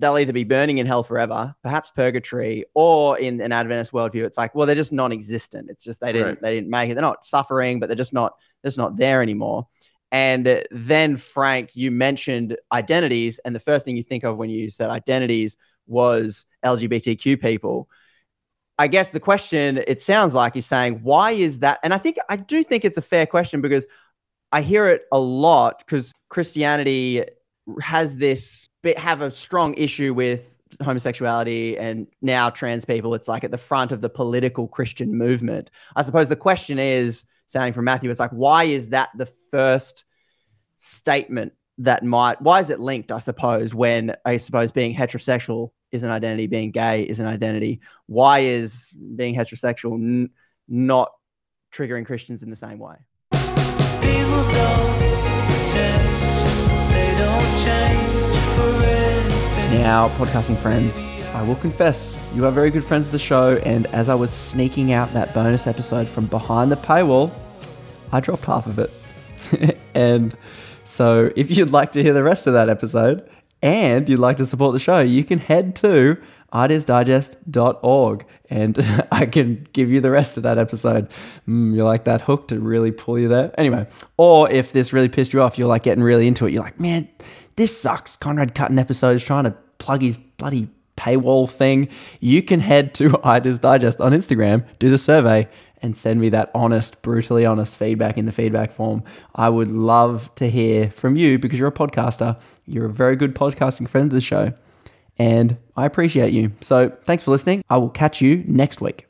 they'll either be burning in hell forever perhaps purgatory or in an adventist worldview it's like well they're just non-existent it's just they didn't right. they didn't make it they're not suffering but they're just not just not there anymore And then, Frank, you mentioned identities. And the first thing you think of when you said identities was LGBTQ people. I guess the question, it sounds like, is saying, why is that? And I think, I do think it's a fair question because I hear it a lot because Christianity has this, bit have a strong issue with homosexuality and now trans people. It's like at the front of the political Christian movement. I suppose the question is, sounding from Matthew, it's like, why is that the first statement that might, why is it linked, I suppose, when I suppose being heterosexual is an identity, being gay is an identity? Why is being heterosexual n- not triggering Christians in the same way? Now, podcasting friends, I will confess, you are very good friends of the show, and as I was sneaking out that bonus episode from behind the paywall, I dropped half of it. and so, if you'd like to hear the rest of that episode and you'd like to support the show, you can head to ideasdigest.org and I can give you the rest of that episode. Mm, you like that hook to really pull you there? Anyway, or if this really pissed you off, you're like getting really into it. You're like, man, this sucks. Conrad cut an episode, is trying to plug his bloody paywall thing. You can head to Ideas Digest on Instagram, do the survey, and send me that honest, brutally honest feedback in the feedback form. I would love to hear from you because you're a podcaster. You're a very good podcasting friend of the show and I appreciate you. So thanks for listening. I will catch you next week.